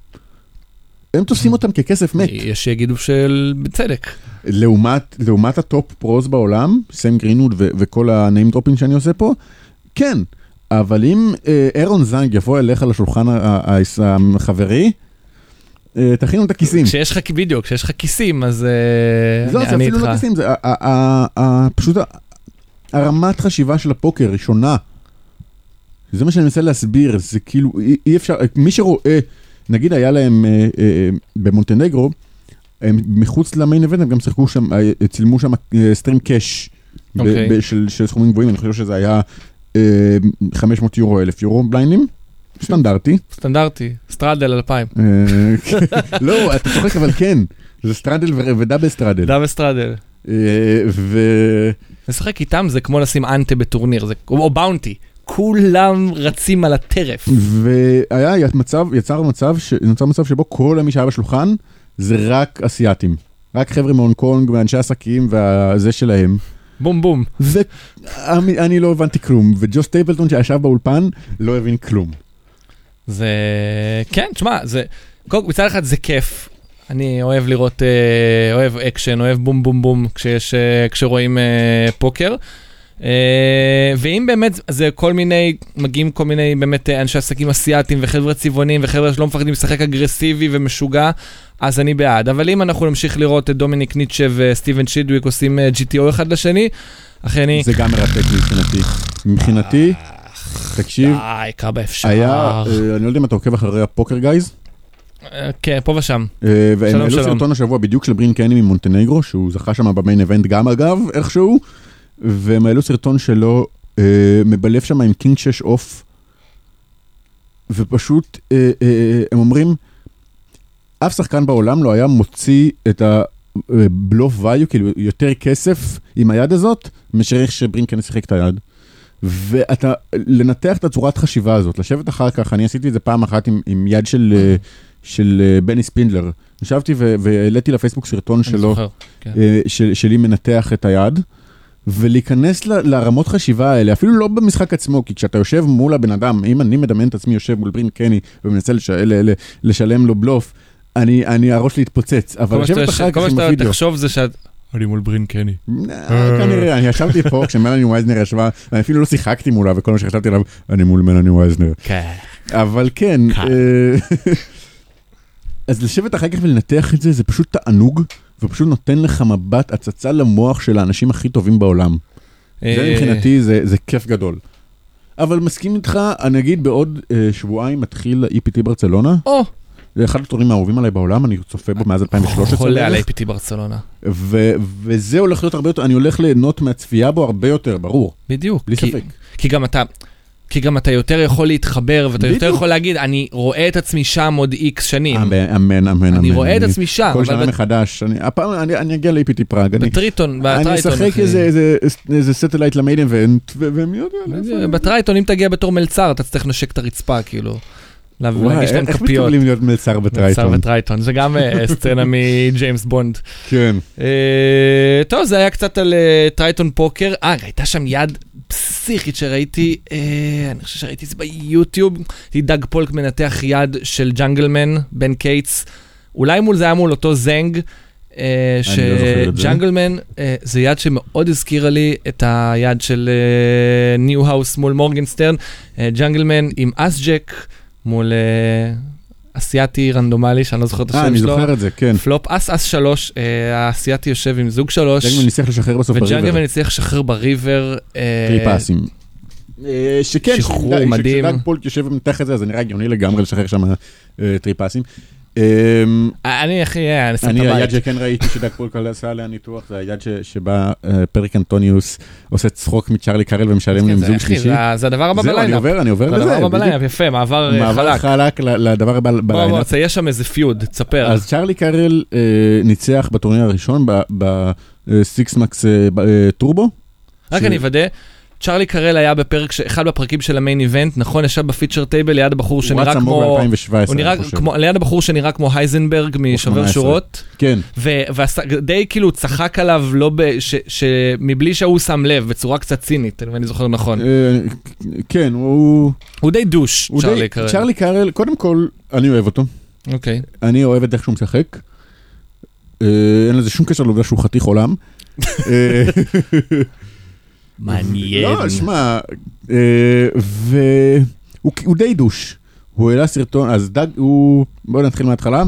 S2: הם תופסים אותם ככסף מת.
S1: יש שיגידו של בצדק.
S2: לעומת, לעומת ה top pros בעולם, סם גרינווד ו- וכל ה name dropping שאני עושה פה, כן, אבל אם אה, אירון זנג יבוא אליך לשולחן החברי, אה, תכינו את הכיסים.
S1: כשיש לך, בדיוק, כשיש לך כיסים, אז אה,
S2: לא,
S1: אני
S2: זה אפילו
S1: איתך.
S2: לא כיסים, זה ה- ה- ה- ה- פשוט הרמת חשיבה של הפוקר היא שונה. זה מה שאני מנסה להסביר, זה כאילו, אי- אי אפשר, מי שרואה, נגיד היה להם אה, אה, במונטנגרו, הם מחוץ למיין איבנט, הם גם שיחקו שם, אה, צילמו שם stream cash
S1: אוקיי.
S2: של של סכומים גבוהים, אני חושב שזה היה אה, 500 יורו, 1,000 יורו בליינדים, סטנדרטי.
S1: סטנדרטי, straddle 2000.
S2: אה, לא, אתה צוחק, אבל כן, זה straddle ו
S1: double straddle.
S2: double straddle.
S1: לשחק איתם זה כמו לשים ante בטורניר, זה, או bounty. כולם רצים על הטרף.
S2: והיה מצב, יצר מצב, ש... נוצר מצב שבו כל מי שהיה בשולחן זה רק אסיאתים. רק חבר'ה מהונג קונג ואנשי עסקים והזה שלהם.
S1: בום בום.
S2: ואני לא הבנתי כלום, וג'ו סטייפלטון שישב באולפן לא הבין כלום.
S1: זה... כן, תשמע, זה... מצד אחד זה כיף. אני אוהב לראות, אה, אוהב אקשן, אוהב בום בום בום כשיש, אה, כשרואים אה, פוקר. אה, ואם באמת זה כל מיני, מגיעים כל מיני באמת אנשי עסקים אסיאתים וחבר'ה צבעונים וחבר'ה שלא מפחדים לשחק אגרסיבי ומשוגע, אז אני בעד. אבל אם אנחנו נמשיך לראות את דומיניק ניטשה וסטיבן שידוויק עושים GTO אחד לשני, אחי אני...
S2: זה גם מרתק מבחינתי. מבחינתי, תקשיב,
S1: די, כמה אפשר.
S2: היה, אני לא יודע אם אתה עוקב אחרי הפוקר גייז,
S1: כן, פה ושם.
S2: אה, והם העלו. סרטון השבוע בדיוק של ברין קני ממונטנגרו, שהוא זכה שם ב main event גם אגב, איכשהו, והם העלו סרטון שלו אה, מבלף שם עם king 6 off, ופשוט אה, אה, הם אומרים, אף שחקן בעולם לא היה מוציא את הבלוף value, כאילו יותר כסף עם היד הזאת, מאשר איך שברין קני שיחק את היד. ואתה, לנתח את הצורת חשיבה הזאת, לשבת אחר כך, אני עשיתי את זה פעם אחת עם, עם יד של, אה, של אה, בני ספינדלר. ישבתי והעליתי לפייסבוק סרטון שלו,
S1: זוכר, כן.
S2: אה, של, שלי מנתח את היד, ולהיכנס ל- לרמות חשיבה האלה, אפילו לא במשחק עצמו, כי כשאתה יושב מול הבן אדם, אם אני מדמיין את עצמי יושב מול ברין קני ומנסה לש- ל- ל- לשלם לו בלוף, אני, אני הראש
S1: כל
S2: אבל
S1: מה שאתה
S2: לשבת
S1: יושב-
S2: אחר
S1: כל
S2: כך
S1: מה
S2: עם
S1: שאתה
S2: הווידאו,
S1: תחשוב זה שאת... אני מול ברין קני.
S2: אה, כנראה, אני ישבתי פה כשמלאני וייזנר ישבה, אני אפילו לא שיחקתי מולה, וכל מה שחשבתי עליו, אני מול מלאני וייזנר.
S1: כן.
S2: אבל כן,
S1: כן.
S2: אז לשבת אחר כך ולנתח את זה, זה פשוט תענוג, ופשוט נותן לך מבט, הצצה למוח של האנשים הכי טובים בעולם.
S1: אה,
S2: זה מבחינתי, זה, זה כיף גדול. אבל מסכים איתך, אני אגיד בעוד אה, שבועיים מתחיל ה-EPT ברצלונה,
S1: או,
S2: זה אחד הטורנירים האהובים עליי בעולם, אני צופה בו מאז 2013.
S1: חולה על. APT ברצלונה.
S2: ו- וזה הולך להיות הרבה יותר, אני הולך ליהנות מהצפייה בו הרבה יותר, ברור,
S1: בדיוק.
S2: בלי
S1: כי-
S2: ספק.
S1: כי גם אתה... כי גם אתה יותר יכול להתחבר, ואתה יותר. יכול להגיד, אני רואה את עצמי שם עוד איקס שנים.
S2: אמן, אמן, אמן.
S1: אני. רואה את עצמי שם,
S2: כל שנה מחדש, אני- הפעם אני אני אגיע ל-APT פראג, אני
S1: בטריטון,
S2: אני
S1: בטרייטון,
S2: אשחק
S1: אחי.
S2: איזה- satellite ל main event, ו- ומי יודע. לאיפה-
S1: בטרייטון, אם תגיע בתור מלצר, אתה צריך לנשק את הרצפה, כאילו. להגיש להם
S2: איך
S1: כפיות.
S2: מתקבלים להיות מלצר
S1: מלצר
S2: בטרייטון?
S1: בטרייטון, זה גם אה, סצנה מג'יימס בונד.
S2: כן.
S1: אה, טוב, זה היה קצת על אה, טרייטון פוקר. אה, הייתה שם יד פסיכית שראיתי, אני חושב שראיתי את זה ביוטיוב. דאג פולק מנתח יד של ג'אנגלמן, בן קייטס. אולי מול זה היה מול אותו זנג.
S2: לא.
S1: שג'אנגלמן זה יד שמאוד הזכירה לי את היד של ניו האוס מול מורגנסטרן. ג'אנגלמן עם אס ג'ק מול אה, אסיאתי רנדומלי שאני לא זוכר את
S2: אה,
S1: השם
S2: אני
S1: שלו.
S2: זוכר את זה, כן.
S1: פלופ אס אס שלוש, אה, האסייתי יושב עם זוג שלוש,
S2: ג'אנגלמן ניסח לשחרר בסוף ב river.
S1: וג'אנגלמן הצליח לשחרר ב river. אה,
S2: טריפסים. אה, שכן,
S1: שחרור מדהים.
S2: שכשדאג פולק יושב ומתח את זה, אז זה נראה הגיוני לגמרי לשחרר שם אה, טריפסים. אה,
S1: אני הכי, אה, אני שם את
S2: אני, היד
S1: הבית.
S2: שכן ראיתי שדאג פולק עשה עליה ניתוח, זה היד שבה אה, פטריק אנטוניוס עושה צחוק מצ'רלי קארל ומשלם עם
S1: זה,
S2: זוג שלישי.
S1: זה- זה הדבר הבא
S2: זהו, אני
S1: ב lineup.
S2: עובר, אני עובר
S1: זה
S2: לזה.
S1: הדבר הבא.
S2: ב
S1: lineup, יפה, מעבר אה,
S2: מעבר
S1: חלק.
S2: חלק לדבר הבא
S1: בוא, בוא,
S2: ב lineup.
S1: תצייר שם איזה feud, תספר.
S2: אז צ'רלי קארל ניצח בטורניר הראשון ב six
S1: max
S2: turbo.
S1: רק אני אוודא. צ'רלי קרל היה בפרק, ש- אחד בפרקים של ה main event, נכון, ישב ב feature table ליד הבחור
S2: הוא
S1: שנראה
S2: רץ עמוק
S1: כמו...
S2: ב-2017,
S1: הוא נראה
S2: אני חושב.
S1: כמו, ליד הבחור שנראה כמו הייזנברג משובר
S2: 18.
S1: שורות,
S2: כן,
S1: ודי כאילו צחק עליו לא ב... ש- ש- מבלי שהוא שם לב, בצורה קצת צינית, אם אני זוכר נכון.
S2: אה, כן, הוא...
S1: הוא די דוש,
S2: הוא
S1: צ'רלי
S2: די-
S1: קרל.
S2: צ'רלי קארל, קודם כל, אני אוהב אותו.
S1: אוקיי.
S2: אני אוהב את איך שהוא משחק. אה, אין לזה שום קשר לעובדה שהוא חתיך עולם.
S1: מעניין.
S2: לא, שמע, אה, והוא הוא די דוש. הוא העלה סרטון, אז דג, הוא... בואו נתחיל מההתחלה.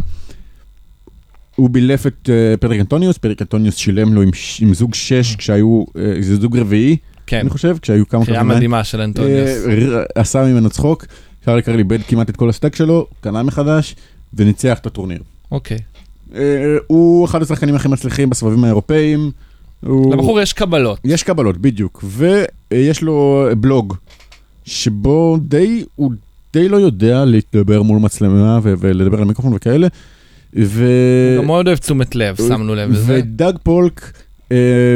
S2: הוא בילף את אה, פטריק אנטוניוס, פטריק אנטוניוס שילם לו עם, זוג שש כשהיו, אה, זה זוג רביעי,
S1: כן,
S2: אני חושב, כשהיו כמה
S1: קריאה מדהימה של אנטוניוס.
S2: עשה ממנו צחוק, צ'רלי קרל איבד כמעט את כל ה stack שלו, קנה מחדש, וניצח את הטורניר.
S1: אוקיי.
S2: הוא אחד השחקנים הכי מצליחים בסבבים האירופאים. הוא-
S1: לבחור יש קבלות.
S2: יש קבלות, בדיוק. ויש לו ולוג, שבו די, הוא די לא יודע לדבר מול מצלמה ו- ולדבר על מיקרופון וכאלה. ו...
S1: הוא גם מאוד אוהב תשומת לב, שמנו לב לזה.
S2: ודאג פולק אה,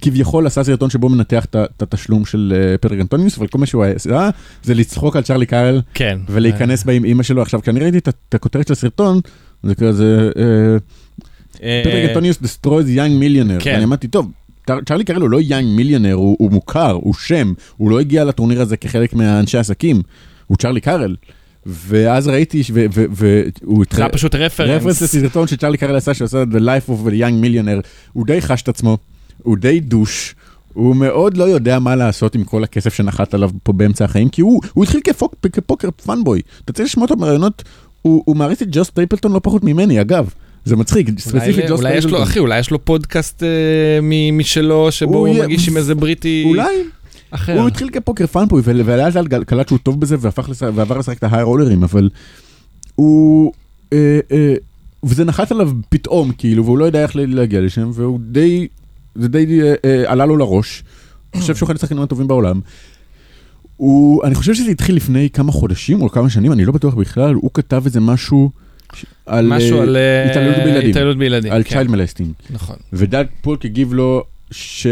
S2: כביכול עשה סרטון שבו מנתח את התשלום של אה, פטריק אנטוניוס, אבל כל מה שהוא עשה זה לצחוק על צ'רלי קארל
S1: כן.
S2: ולהיכנס באם אימא שלו. עכשיו, כשאני ראיתי את הכותרת של הסרטון, זה כזה, אה,
S1: אה,
S2: פטריק אנטוניוס destroys young millionaire.
S1: כן.
S2: ואני אמרתי, טוב, צ'ר- צ'רלי קארל הוא לא young millionaire, הוא הוא מוכר, הוא שם, הוא לא הגיע לטורניר הזה כחלק מהאנשי עסקים, הוא צ'רלי קארל. ואז ראיתי, והוא
S1: זה היה פשוט רפרנס.
S2: רפרנס לסרטון שצ'רלי קארל עשה, שעשה The Life of a Young Millionaire, הוא די חש את עצמו, הוא די douche, הוא מאוד לא יודע מה לעשות עם כל הכסף שנחת עליו פה באמצע החיים, כי הוא, הוא התחיל כפוק, כ poker fanboy. אתה צריך לשמוע אותו בראיונות, הוא, הוא מעריץ את ג'ו סטייפלטון לא פחות ממני, אגב. זה מצחיק, ספציפית ג'וס
S1: אולי יש לו. אחי, אולי יש לו פודקאסט אה, משלו, שבו
S2: הוא
S1: מגיש עם איזה בריטי
S2: אולי,
S1: אחר.
S2: הוא התחיל כפוקר פאנבוי, ול- ולאט לאט קלט שהוא טוב בזה ועבר לשחק את ההיי רולרים, אבל הוא... אה, אה, וזה נחת עליו פתאום, כאילו, והוא לא יודע איך להגיע לשם, והוא די... זה די עלה לו לראש. אני חושב שהוא אחד השחקנים הטובים בעולם. הוא, אני חושב שזה התחיל לפני כמה חודשים או כמה שנים, אני לא בטוח בכלל, הוא כתב איזה משהו על
S1: משהו
S2: אה,
S1: על אה,
S2: התעללות בילדים,
S1: התעללות בילדים.
S2: על
S1: כן,
S2: צ'יילד מלסטינג.
S1: נכון.
S2: ודאג פולק הגיב לו, ש...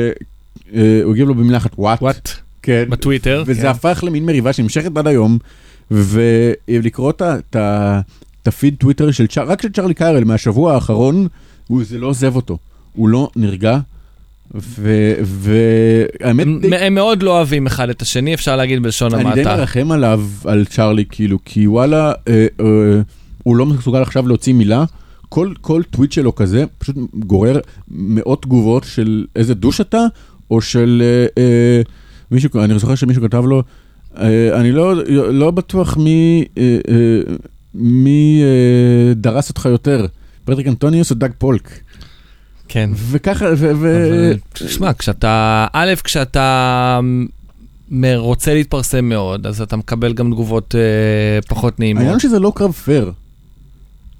S2: אה, הוא הגיב לו במילה אחת, וואט. כן.
S1: בטוויטר.
S2: וזה
S1: כן.
S2: הפך למין מריבה שנמשכת עד היום, ולקרוא את הפיד טוויטר של צ'אר, רק של צ'ארלי קיירל מהשבוע האחרון, הוא, זה לא עוזב אותו. הוא לא נרגע. והאמת,
S1: הם, הם מאוד לא אוהבים אחד את השני, אפשר להגיד בלשון המעטה.
S2: אני די מרחם עליו, על צ'ארלי, כאילו, כי וואלה, אה, אה, הוא לא מסוגל עכשיו להוציא מילה. כל, כל טוויט שלו כזה פשוט גורר מאות תגובות של איזה douche אתה, או של אה, אה, מישהו, אני זוכר שמישהו כתב לו, אה, אני לא, לא בטוח מי, אה, אה, מי אה, דרס אותך יותר, פטריק אנטוניוס או דאג פולק.
S1: כן.
S2: וככה, ו... ו...
S1: תשמע, כשאתה, א', כשאתה רוצה להתפרסם מאוד, אז אתה מקבל גם תגובות אה, פחות נעימות.
S2: העניין שזה לא קרב פייר.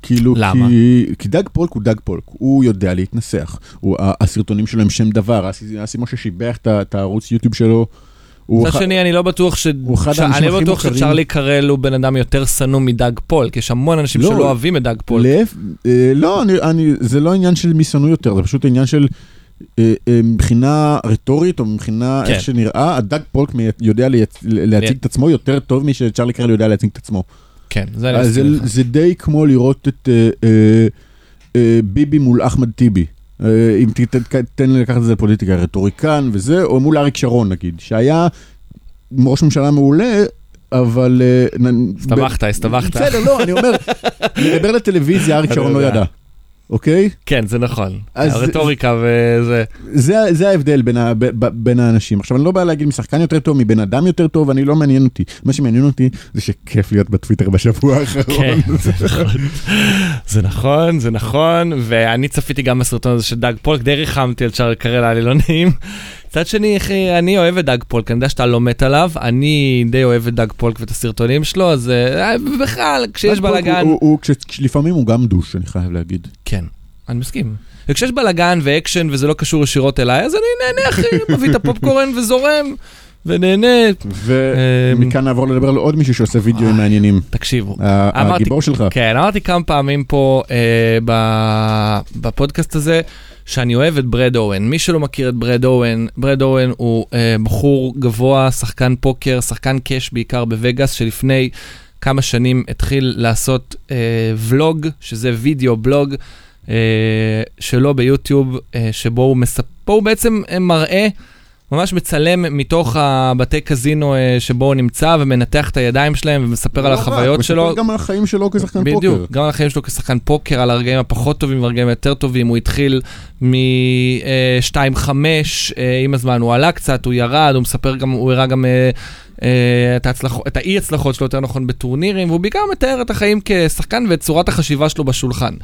S2: כאילו,
S1: למה?
S2: כי, כי דאג פולק הוא דאג פולק, הוא יודע להתנסח. הוא, הסרטונים שלו הם שם דבר, אסי משה שיבח את הערוץ יוטיוב שלו.
S1: מצד שני, אני לא בטוח ש... אני לא בטוח שצ'רלי קרל הוא בן אדם יותר שנוא מדאג פולק, יש המון אנשים שלא אוהבים את דאג פולק.
S2: לא, זה לא עניין של מי שנוא יותר, זה פשוט עניין של... מבחינה רטורית או מבחינה איך שנראה, הדאג פולק יודע להציג את עצמו יותר טוב משצ'רלי קרל יודע להציג את עצמו.
S1: כן, זה אני מסכים לך.
S2: זה די כמו לראות את ביבי מול אחמד טיבי. אם תתן לי לקחת את זה לפוליטיקה, רטוריקן וזה, או מול אריק שרון נגיד, שהיה ראש ממשלה מעולה, אבל...
S1: הסתבכת, הסתבכת.
S2: בסדר, לא, אני אומר, לדבר לטלוויזיה, אריק שרון לא ידע. אוקיי?
S1: כן, זה נכון. הרטוריקה וזה.
S2: זה, זה ההבדל בין, ה, ב, ב, בין האנשים. עכשיו, אני לא בא להגיד משחקן יותר טוב, מבן אדם יותר טוב, אני לא מעניין אותי. מה שמעניין אותי זה שכיף להיות בטוויטר בשבוע האחרון.
S1: כן, זה נכון. זה נכון, זה נכון, ואני צפיתי גם בסרטון הזה של דאג פולק, די ריחמתי על צ'ארל קרל, היה לי לא נעים. מצד שני, אחי, אני אוהב את דאג פולק, אני יודע שאתה לא מת עליו, אני די אוהב את דאג פולק ואת הסרטונים שלו, אז אה, בכלל, כשיש בלאגן...
S2: לפעמים הוא גם douche, אני חייב להגיד.
S1: כן, אני מסכים. וכשיש בלאגן ואקשן וזה לא קשור ישירות אליי, אז אני נהנה, אחי, מביא את הפופקורן וזורם. ונהנה.
S2: ומכאן נעבור לדבר על עוד מישהו שעושה וידאוים מעניינים.
S1: תקשיבו.
S2: הגיבור שלך.
S1: כן, אמרתי כמה פעמים פה בפודקאסט הזה, שאני אוהב את ברד אוון. מי שלא מכיר את ברד אוון, ברד אוון הוא אה, בחור גבוה, שחקן פוקר, שחקן קאש בעיקר בווגאס, שלפני כמה שנים התחיל לעשות אה, ולוג, שזה וידאו בלוג אה, שלו ביוטיוב, אה, שבו הוא, מספ... הוא בעצם אה, מראה ממש מצלם מתוך הבתי קזינו אה, שבו הוא נמצא ומנתח את הידיים שלהם ומספר על החוויות שלו.
S2: מספר גם על החיים שלו כשחקן פוקר.
S1: בדיוק, גם על החיים שלו כשחקן פוקר, על הרגעים הפחות טובים והרגעים היותר טובים. הוא התחיל מ-2-5, אה, עם הזמן הוא עלה קצת, הוא ירד, הוא מספר גם, הוא הראה גם... אה, את, ההצלח... את האי הצלחות שלו יותר נכון בטורנירים, והוא בעיקר מתאר את החיים כשחקן ואת צורת החשיבה שלו בשולחן.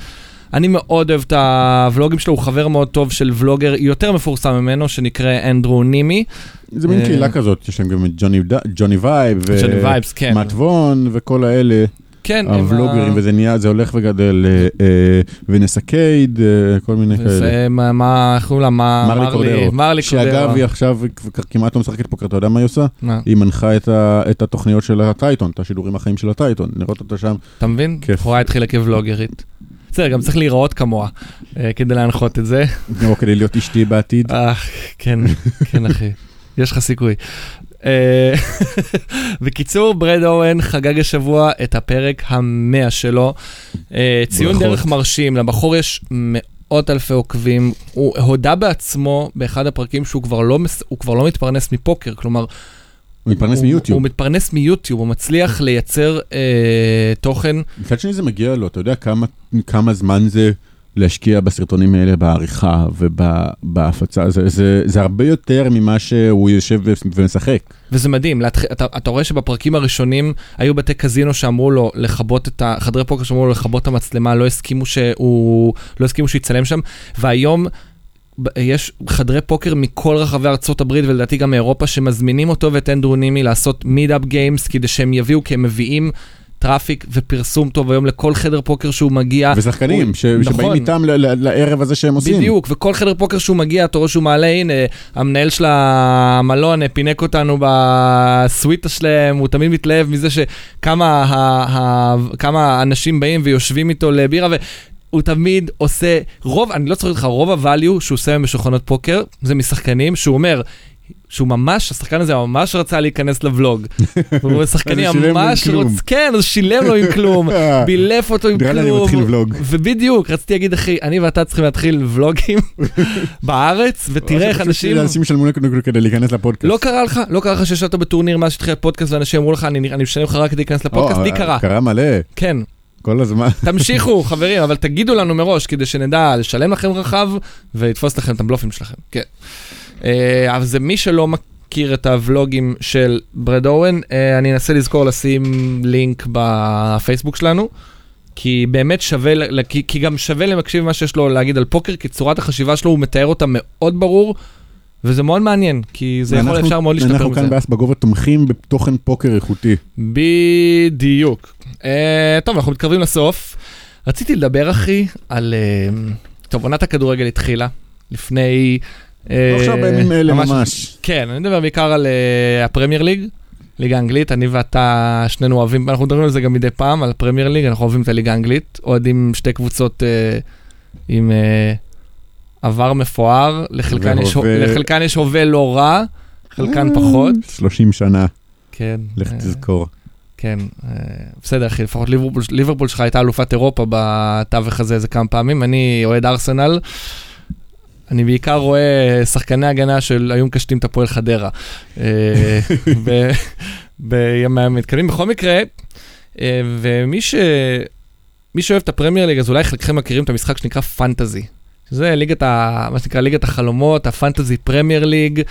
S1: אני מאוד אוהב את הוולוגים שלו, הוא חבר מאוד טוב של ולוגר יותר מפורסם ממנו, שנקרא אנדרו נימי.
S2: זה מין קהילה כזאת, יש להם גם את ג'וני וייבס, ומאט וון וכל האלה.
S1: כן.
S2: הוולוגרים, וזה נהיה, זה הולך וגדל, ונסה קייד, כל מיני כאלה.
S1: מה, איך קוראים לה?
S2: מרלי קורדרו.
S1: מרלי קורדרו.
S2: שאגב, היא עכשיו כמעט לא משחקת פוקר, אתה יודע מה היא עושה? היא מנחה את התוכניות של הטייטון, את השידורים החיים של הטייטון, לראות אותה שם.
S1: אתה מבין? בחורה התחילה כוולוגרית. בסדר, גם צריך להיראות כמוה כדי להנחות את זה.
S2: או כדי להיות אשתי בעתיד.
S1: אה, כן, כן אחי, יש לך סיכוי. בקיצור, ברד אורן חגג השבוע את הפרק המאה שלו. ציון דרך מרשים, לבחור יש מאות אלפי עוקבים. הוא הודה בעצמו באחד הפרקים שהוא כבר לא, כבר לא מתפרנס מפוקר, כלומר...
S2: הוא מתפרנס מיוטיוב.
S1: הוא מתפרנס מיוטיוב, הוא מצליח לייצר אה, תוכן.
S2: מצד שני זה מגיע לו, אתה יודע כמה, כמה זמן זה להשקיע בסרטונים האלה בעריכה ובהפצה, זה, זה, זה הרבה יותר ממה שהוא יושב ומשחק.
S1: וזה מדהים, להתח... אתה, אתה רואה שבפרקים הראשונים היו בתי קזינו שאמרו לו לכבות את ה... חדרי פוקר שאמרו לו לכבות את המצלמה, לא הסכימו שהוא, לא הסכימו שהוא יצלם שם, והיום... יש חדרי פוקר מכל רחבי ארצות הברית ולדעתי גם מאירופה שמזמינים אותו ואת אנדרו נימי לעשות meet up games כדי שהם יביאו כי הם מביאים טראפיק ופרסום טוב היום לכל חדר פוקר שהוא מגיע.
S2: ושחקנים הוא... ש... נכון. שבאים איתם ל... ל... לערב הזה שהם עושים.
S1: בדיוק, וכל חדר פוקר שהוא מגיע, אתה רואה שהוא מעלה, הנה, המנהל של המלון פינק אותנו בסוויטה שלהם, הוא תמיד מתלהב מזה שכמה ה... ה... כמה אנשים באים ויושבים איתו לבירה, ו... הוא תמיד עושה, רוב, אני לא צריך לך, רוב הvalue שהוא עושה בשולחנות פוקר, זה משחקנים, שהוא אומר, שהוא ממש, השחקן הזה ממש רצה להיכנס לבלוג. שחקני ממש
S2: כלום.
S1: רוצ... כן, אז שילם לו עם כלום, בילף אותו עם
S2: נראה לי אני
S1: כלום.
S2: מתחיל ולוג.
S1: ובדיוק, רציתי להגיד, אחי, אני ואתה צריכים להתחיל ולוגים בארץ, ותראה איך אנשים...
S2: אנשים ישלמו לנו כדי להיכנס לפודקאסט.
S1: לא קרה לך, לא קרה לך שישבת בטורניר מאז שהתחיל הפודקאסט ואנשים אמרו לך, אני משלם לך רק כדי להיכנס לפודקאסט?
S2: או,
S1: לי קרה.
S2: קרה מלא,
S1: כן,
S2: כל הזמן.
S1: תמשיכו חברים, אבל תגידו לנו מראש כדי שנדע לשלם לכם רחב ולתפוס לכם את הבלופים שלכם. כן. אה, אבל זה מי שלא מכיר את הוולוגים של ברד אורן, אה, אני אנסה לזכור לשים לינק בפייסבוק שלנו. כי באמת שווה, כי, כי גם שווה למקשיב מה שיש לו להגיד על פוקר, כי צורת החשיבה שלו הוא מתאר אותה מאוד ברור, וזה מאוד מעניין, כי זה יכול, אפשר מאוד להשתפר
S2: אנחנו
S1: מזה.
S2: כאן באס בגובה תומכים בתוכן פוקר איכותי.
S1: בדיוק. Uh, טוב, אנחנו מתקרבים לסוף. רציתי לדבר, אחי, על... Uh, טוב, עונת הכדורגל התחילה לפני... uh,
S2: עכשיו בימים אלה ממש.
S1: כן, אני מדבר בעיקר על uh, הפרמייר ליג, ליגה האנגלית. אני ואתה, שנינו אוהבים, אנחנו מדברים על זה גם מדי פעם, על הפרמייר ליג, אנחנו אוהבים את הליגה האנגלית. אוהדים שתי קבוצות uh, עם uh, עבר מפואר, לחלקן יש, לחלקן יש הווה לא רע, חלקן פחות.
S2: 30 שנה,
S1: כן.
S2: לך
S1: אה,
S2: תזכור.
S1: כן, אה, בסדר אחי, לפחות ליברפול, ליברפול שלך הייתה אלופת אירופה בתווך הזה איזה כמה פעמים, אני אוהד ארסנל. אני בעיקר רואה שחקני הגנה של היו מקשטים את הפועל חדרה. אה, ב- בימי המתקדמים. בכל מקרה, אה, ומי ש... מי שאוהב את הפרמייר ליג, אז אולי חלקכם מכירים את המשחק שנקרא פנטזי. שזה ליגת ה... מה שנקרא ליגת החלומות, הפנטזי פרמייר ליג.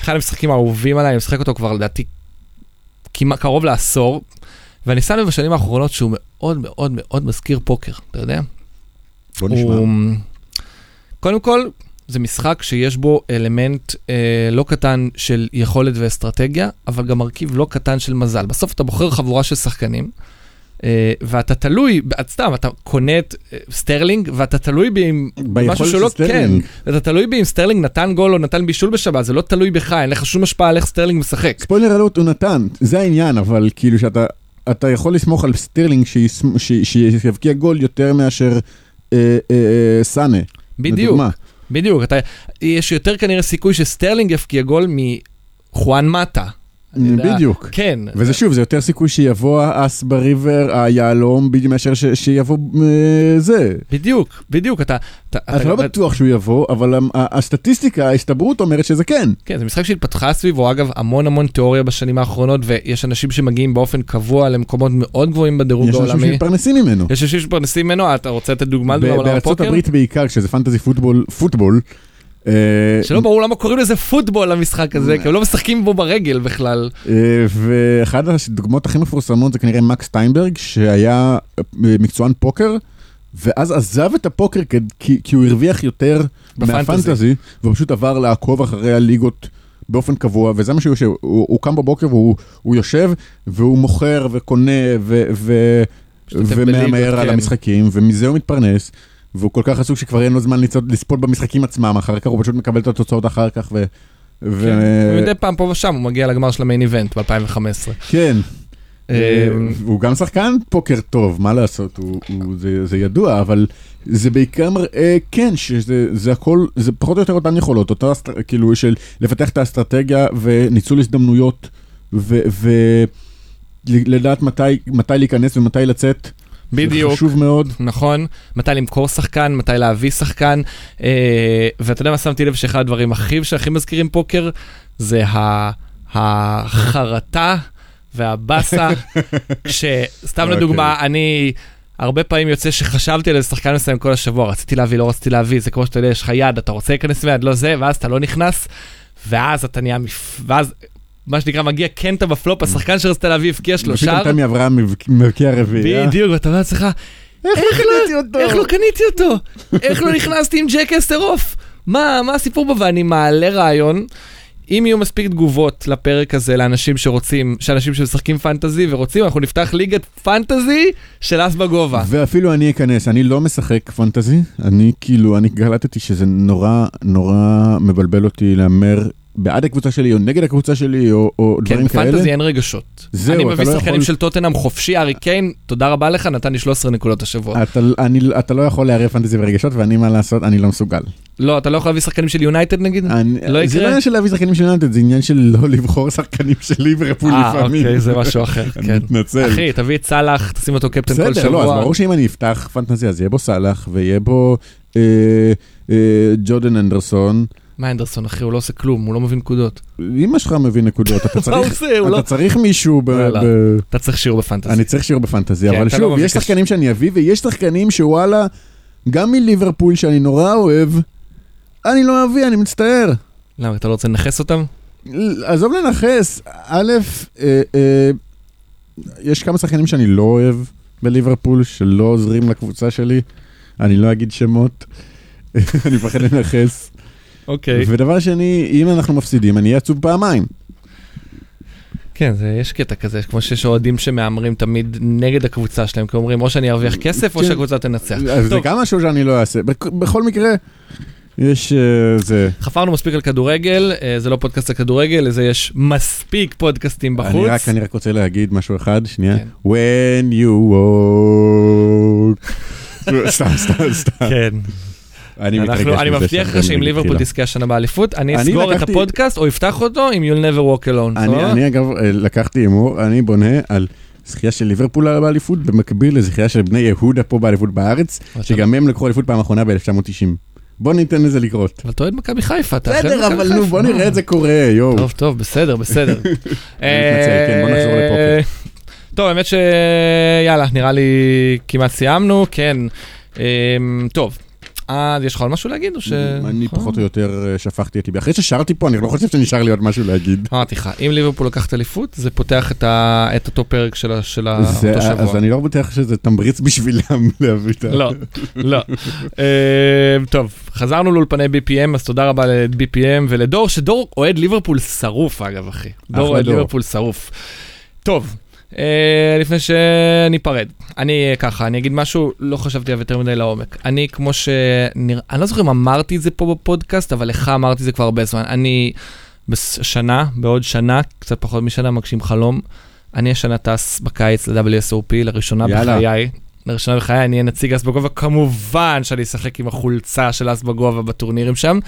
S1: אחד המשחקים האהובים עליי, אני משחק אותו כבר לדעתי כמעט קרוב לעשור, ואני שם לב בשנים האחרונות שהוא מאוד מאוד מאוד מזכיר פוקר, אתה יודע?
S2: בוא נשמע.
S1: הוא... קודם כל, זה משחק שיש בו אלמנט אה, לא קטן של יכולת ואסטרטגיה, אבל גם מרכיב לא קטן של מזל. בסוף אתה בוחר חבורה של שחקנים, ואתה תלוי, סתם, אתה קונה את אה, סטרלינג, ואתה תלוי באם משהו
S2: ביכולת
S1: שלא,
S2: של סטרלינג.
S1: כן, אתה תלוי באם סטרלינג נתן גול או נתן בישול בשבת, זה לא תלוי בך, אין לך שום השפעה על איך סטרלינג משחק.
S2: spoiler alert הוא נתן, זה העניין, אבל כאילו שאתה אתה יכול לסמוך על ש- שיבקיע גול יותר מאשר אה, אה, אה, סאנה.
S1: בדיוק.
S2: לדוגמה.
S1: בדיוק, אתה, יש יותר כנראה סיכוי שסטרלינג יבקיע גול מחואן מטה.
S2: בדיוק.
S1: כן.
S2: וזה שוב, זה יותר סיכוי שיבוא האס בריבר, היהלום, בדיוק מאשר שיבוא אה, זה.
S1: בדיוק, בדיוק, אתה... אתה,
S2: לא בטוח שהוא יבוא, אבל הסטטיסטיקה, ההסתברות אומרת שזה כן.
S1: כן, זה משחק שהתפתחה סביבו, אגב, המון המון תיאוריה בשנים האחרונות, ויש אנשים שמגיעים באופן קבוע למקומות מאוד גבוהים בדירוג
S2: יש אנשים
S1: העולמי.
S2: שמתפרנסים ממנו.
S1: יש אנשים שמתפרנסים ממנו, אתה רוצה לתת דוגמה על
S2: בארצות
S1: הפוקר?
S2: הברית בעיקר, כשזה פנטזי פוטבול, פוטבול. אה,
S1: שלא ברור למה קוראים לזה פוטבול למשחק הזה, כי הם לא משחקים בו ברגל בכלל.
S2: אה, ואחת הדוגמאות הכי מפורסמות זה כנראה מקס סטיינברג, שהיה אה, מקצוען פוקר, ואז עזב את הפוקר כי, כי הוא הרוויח יותר. מהפנטזי, והוא פשוט עבר לעקוב אחרי הליגות באופן קבוע, וזה מה שהוא יושב, הוא, הוא קם בבוקר והוא הוא יושב, והוא מוכר וקונה ו, ו, ומהמר
S1: בליגות,
S2: על
S1: כן.
S2: המשחקים, ומזה הוא מתפרנס. והוא כל כך עסוק שכבר אין לו זמן לצעוד, לצפות במשחקים עצמם, אחר כך הוא פשוט מקבל את התוצאות אחר כך, ו... ו...
S1: כן, ומדי פעם פה ושם הוא מגיע לגמר של המיין איבנט ב-2015.
S2: כן. אה,
S1: אמ,
S2: הוא גם שחקן פוקר טוב, מה לעשות, הוא, הוא, זה, זה ידוע, אבל זה בעיקר מראה, כן, שזה זה הכל, זה פחות או יותר אותן יכולות, אותה, כאילו, של לפתח את האסטרטגיה וניצול הזדמנויות, ולדעת מתי, מתי להיכנס ומתי לצאת.
S1: בדיוק.
S2: זה חשוב מאוד.
S1: נכון, מתי למכור שחקן, מתי להביא שחקן, אה, ואתה יודע מה שמתי לב שאחד הדברים הכי שהכי מזכירים פוקר, זה החרטה והבאסה, כשסתם
S2: אוקיי.
S1: לדוגמה, אני... הרבה פעמים יוצא שחשבתי על איזה שחקן מסוים כל השבוע, רציתי להביא, לא רציתי להביא, זה כמו שאתה יודע, יש לך יד, אתה רוצה להיכנס מיד, לא זה, ואז אתה לא נכנס, ואז אתה נהיה, מפ... ואז מה שנקרא מגיע קנטה בפלופ, השחקן שרצית להביא הבקיע שלושה,
S2: ופתאום תמי אברהם מבק- מבקיע רביעי. אה?
S1: בדיוק, ואתה אומר לעצמך,
S2: איך לא קניתי אותו?
S1: איך לא קניתי אותו? איך לא נכנסתי עם ג'ק אסטרוף? מה, מה הסיפור בו? ואני מעלה רעיון, אם יהיו מספיק תגובות לפרק הזה לאנשים שרוצים, שאנשים שמשחקים פנטזי ורוצים, אנחנו נפתח ליגת פנטזי של אס בגובה.
S2: ואפילו אני אכנס, אני לא משחק פנטזי, אני כאילו, אני קלטתי שזה נורא נורא מבלבל אותי להמר בעד הקבוצה שלי או נגד הקבוצה שלי או, או
S1: כן,
S2: דברים כאלה.
S1: בפנטזי אין רגשות.
S2: זהו,
S1: אני מביא
S2: לא
S1: שחקנים
S2: יכול-
S1: של טוטנאם חופשי, ארי קיין, תודה רבה לך, נתן לי 13 נקודות השבוע.
S2: אתה, אני, אתה לא יכול לערב פנטזי ברגשות ואני מה לעשות, אני לא מסוגל.
S1: לא, אתה לא יכול להביא שחקנים של יונייטד נגיד?
S2: אני,
S1: לא
S2: זה
S1: יקרה?
S2: לא עניין של להביא שחקנים של יונתד, זה עניין של לא לבחור שחקנים של ליברפול
S1: אה,
S2: לפעמים.
S1: אוקיי, זה משהו אחר, כן.
S2: מתנצל.
S1: אחי, תביא את סאלח, תשים אותו קפטן כל
S2: בסדר, לא, אז
S1: שבוע.
S2: ברור שאם אני אפתח פנטזיה, אז יהיה בו סאלח, ויהיה בו אה, אה, ג'ורדן אנדרסון.
S1: מה אנדרסון, אחי, הוא לא עושה כלום, הוא לא מביא נקודות.
S2: אמא שלך מביא נקודות, אתה צריך, אתה
S1: לא...
S2: צריך מישהו ב...
S1: לא, לא. אתה צריך שיעור בפנטזי.
S2: אני צריך שיעור בפנטזי,
S1: כן,
S2: אבל
S1: לא
S2: שוב,
S1: מביא
S2: יש שחקנים שאני אביא, ויש שחקנים שוואלה, גם מליברפול שאני נורא אוהב, אני לא אביא, אני מצטער.
S1: למה, אתה לא רוצה לנכס אותם?
S2: עזוב לנכס, א', אה, אה, יש כמה שחקנים שאני לא אוהב בליברפול, שלא עוזרים לקבוצה שלי, אני לא אגיד שמות, אני מפחד לנכס.
S1: אוקיי.
S2: ודבר שני, אם אנחנו מפסידים, אני אהיה עצוב פעמיים.
S1: כן, זה, יש קטע כזה, כמו שיש אוהדים שמהמרים תמיד נגד הקבוצה שלהם, כי אומרים, או שאני ארוויח כסף, או
S2: כן.
S1: שהקבוצה תנצח.
S2: אז זה. גם משהו שאני לא אעשה. בכ- בכל מקרה, יש אה, זה.
S1: חפרנו מספיק על כדורגל, אה, זה לא פודקאסט על כדורגל, לזה יש מספיק פודקאסטים בחוץ.
S2: אני רק, אני רק רוצה להגיד משהו אחד, שנייה.
S1: כן.
S2: When you walk. סתם, סתם, סתם.
S1: כן.
S2: אני מתרגש
S1: אני מבטיח לך שאם ליברפול. תזכה השנה באליפות, אני
S2: אני
S1: אסגור את הפודקאסט או אפתח אותו עם You'll never walk alone.
S2: אני? אני אגב אה, לקחתי הימור, אני בונה על זכייה של ליברפול באליפות, במקביל לזכייה של בני יהודה פה באליפות בארץ, שגם הם לקחו אליפות פעם אחרונה ב-1990. בוא ניתן לזה לקרות.
S1: אבל אתה אוהד מכבי חיפה, אתה אחרי
S2: בסדר, אבל. נו, בוא? נראה את זה קורה, יואו.
S1: טוב, טוב, בסדר, בסדר.
S2: מתנצל, כן, בוא נחזור
S1: אה,
S2: לפוקר.
S1: טוב, האמת שיאללה, נראה לי כמעט סיימנו, כן. אה, טוב, אז יש לך עוד משהו להגיד או ש...
S2: אני
S1: נכון?
S2: פחות או יותר אה, שפכתי את ליבי. אחרי ששרתי פה, אני לא חושב שנשאר לי עוד משהו להגיד.
S1: אמרתי לך, אם ליברפול לקחת אליפות, זה פותח את אותו פרק של אותו
S2: אז
S1: שבוע.
S2: אני לא בטוח שזה תמריץ בשבילם להביא את ה...
S1: לא, לא. אה, טוב, חזרנו לאולפני BPM, אז תודה רבה ל-BPM ולדור, שדור אוהד ליברפול שרוף אגב, אחי. דור אוהד. ליברפול שרוף. טוב, לפני שניפרד, אני אה, ככה, אני אגיד משהו, לא חשבתי עליו יותר מדי לעומק. אני כמו שנראה, אני לא זוכר אם אמרתי את זה פה בפודקאסט, אבל לך אמרתי את זה כבר הרבה זמן. אני בשנה, בעוד שנה, קצת פחות משנה, מגשים חלום. אני השנה טס בקיץ ל-WSOP, לראשונה
S2: יאללה.
S1: בחיי. לראשונה בחיי אני אהיה נציג אס בגובה, כמובן שאני אשחק עם החולצה של אס בגובה בטורנירים שם,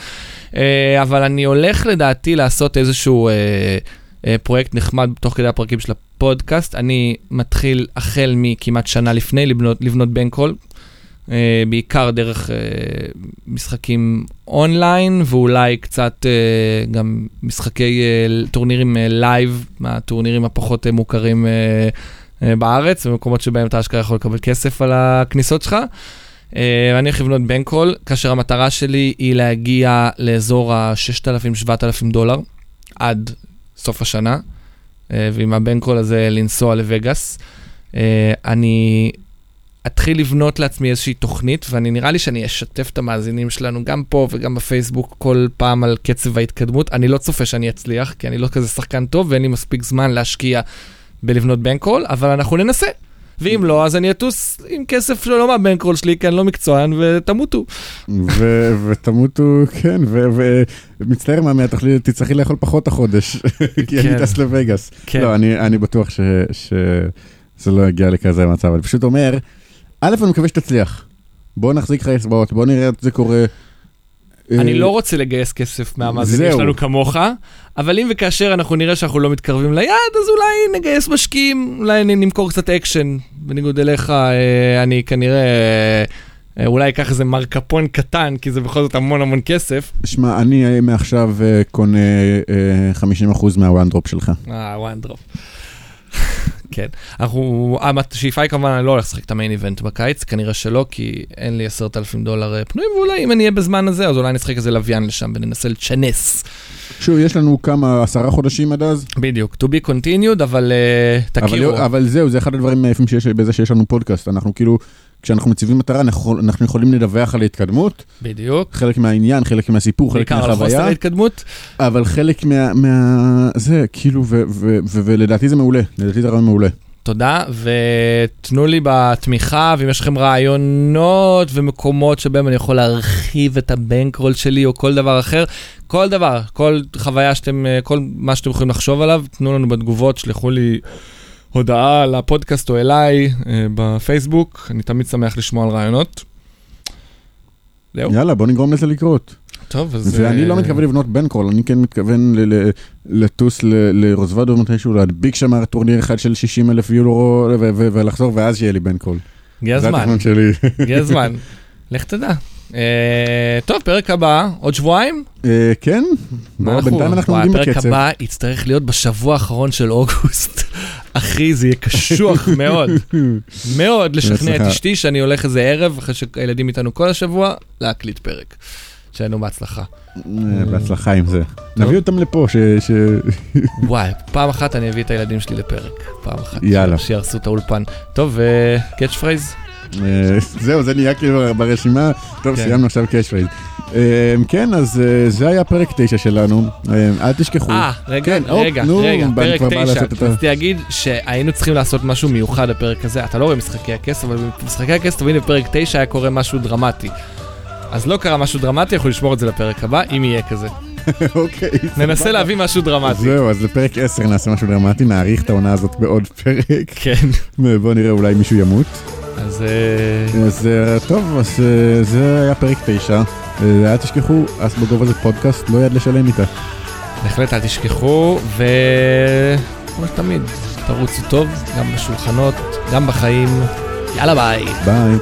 S1: אה, אבל אני הולך לדעתי לעשות איזשהו אה, אה, פרויקט נחמד תוך כדי הפרקים של הפודקאסט. אני מתחיל החל מכמעט שנה לפני לבנות, לבנות bankroll, אה, בעיקר דרך אה, משחקים אונליין ואולי קצת אה, גם משחקי אה, טורנירים live, מהטורנירים הפחות אה, מוכרים. אה, אה, בארץ, במקומות שבהם אתה אשכרה יכול לקבל כסף על הכניסות שלך. אה, אני הולך לבנות bankroll, כאשר המטרה שלי היא להגיע לאזור ה-6,000-7,000 דולר עד סוף השנה, ועם הבנקול הזה לנסוע לווגאס. אה, אני אתחיל לבנות לעצמי איזושהי תוכנית, ואני נראה לי שאני אשתף את המאזינים שלנו גם פה וגם בפייסבוק כל פעם על קצב ההתקדמות. אני לא צופה שאני אצליח, כי אני לא כזה שחקן טוב ואין לי מספיק זמן להשקיע בלבנות בנקול, אבל אנחנו ננסה. ואם לא, אז אני אטוס עם כסף שלא מהבנקול שלי, כי אני לא מקצוען, ותמותו.
S2: ותמותו, כן, ומצטער מאמי, התכלי- תצטרכי לאכול פחות החודש, כי אני
S1: כן.
S2: טס לווגאס.
S1: כן.
S2: לא, אני בטוח שזה לא יגיע לכזה מצב, אני פשוט אומר, א', אני מקווה שתצליח. בוא נחזיק לך אצבעות, בוא נראה את זה קורה.
S1: אני
S2: אה,
S1: לא רוצה לגייס כסף מהמאזינים. שלנו כמוך, אבל אם וכאשר אנחנו נראה שאנחנו לא מתקרבים ליעד, אז אולי נגייס משקיעים, אולי נמכור קצת אקשן. בניגוד אליך, אה, אני כנראה, אה, אולי אקח איזה markup קטן, כי זה בכל זאת המון המון כסף.
S2: שמע, אני מעכשיו קונה אה, 50% מה One Drop שלך.
S1: אה, One Drop. כן, אנחנו, השאיפה היא כמובן, אני לא הולך לשחק את ה main event בקיץ, כנראה שלא, כי אין לי עשרת אלפים דולר אה, פנויים, ואולי אם אני אהיה בזמן הזה, אז אולי נשחק איזה לוויין לשם וננסה לצ'נס.
S2: שוב, יש לנו כמה, עשרה חודשים עד אז,
S1: בדיוק, to be continued, אבל uh,
S2: אבל,
S1: תכירו.
S2: אבל זהו, זה אחד הדברים היפים שיש בזה שיש לנו פודקאסט. אנחנו כאילו, כשאנחנו מציבים מטרה, אנחנו, אנחנו יכולים לדווח על ההתקדמות,
S1: בדיוק.
S2: חלק מהעניין, חלק מהסיפור, חלק
S1: בעיקר על
S2: מהחוויה,
S1: ההתקדמות.
S2: אבל חלק מה... מה... זה, כאילו, ו, ו, ו, ולדעתי זה מעולה, לדעתי זה רעיון מעולה.
S1: תודה, ותנו לי בתמיכה, ואם יש לכם רעיונות ומקומות שבהם אני יכול להרחיב את הבנקרול שלי או כל דבר אחר, כל דבר, כל חוויה שאתם, אה, כל מה שאתם יכולים לחשוב עליו, תנו לנו בתגובות, שלחו לי הודעה לפודקאסט או אליי אה, בפייסבוק, אני תמיד שמח לשמוע על רעיונות. זהו.
S2: יאללה, בוא נגרום לזה לקרות.
S1: טוב, אז...
S2: ואני
S1: אה,
S2: לא מתכוון לבנות bankroll, אני כן מתכוון לטוס לרוזוודוב מתישהו, להדביק שם טורניר אחד של 60 אלף יורו ולחזור, ואז שיהיה לי bankroll.
S1: הגיע הזמן. הגיע הזמן. לך תדע. אה, טוב, פרק הבא, עוד שבועיים?
S2: אה, כן, בינתיים אנחנו עומדים
S1: הפרק
S2: בקצב.
S1: הבא יצטרך להיות בשבוע האחרון של אוגוסט. אחי, זה יהיה קשוח מאוד, מאוד לשכנע את. אשתי שאני הולך איזה ערב, אחרי שהילדים איתנו כל השבוע, להקליט פרק. שיהיה בהצלחה.
S2: אה, בהצלחה עם זה. נביא אותם לפה, ש... ש-
S1: וואי, פעם אחת אני אביא את הילדים שלי לפרק. פעם אחת.
S2: יאללה.
S1: שיהרסו את האולפן. טוב, catch phrase?
S2: אה, זהו, זה נהיה כאילו ברשימה. טוב,
S1: כן.
S2: סיימנו עכשיו catch phrase. אה, כן, אז אה, זה היה פרק 9 שלנו. אל תשכחו.
S1: אה, רגע,
S2: כן,
S1: רגע, רגע, פרק
S2: כבר בא
S1: 9,
S2: לעשות את ה-
S1: רציתי להגיד שהיינו צריכים לעשות משהו מיוחד בפרק הזה, אתה לא רואה משחקי הכס, אבל במשחקי הכס, תמיד בפרק 9 היה קורה משהו דרמטי. אז לא קרה משהו דרמטי, אנחנו נשמור את זה לפרק הבא, אם יהיה כזה.
S2: אוקיי.
S1: ננסה. להביא משהו דרמטי.
S2: זהו, אז לפרק 10 נעשה משהו דרמטי, נאריך את העונה הזאת בעוד פרק.
S1: כן,
S2: ובואו נראה, אולי מישהו ימות.
S1: אז אה,
S2: אז אה, טוב, אז אה, זה היה פרק 9. אה, אל תשכחו, אס בגובה זה פודקאסט, לא יד לשלם איתה.
S1: בהחלט אל תשכחו, ו... כמו שתמיד, תרוצו טוב, גם בשולחנות, גם בחיים. יאללה ביי.
S2: ביי.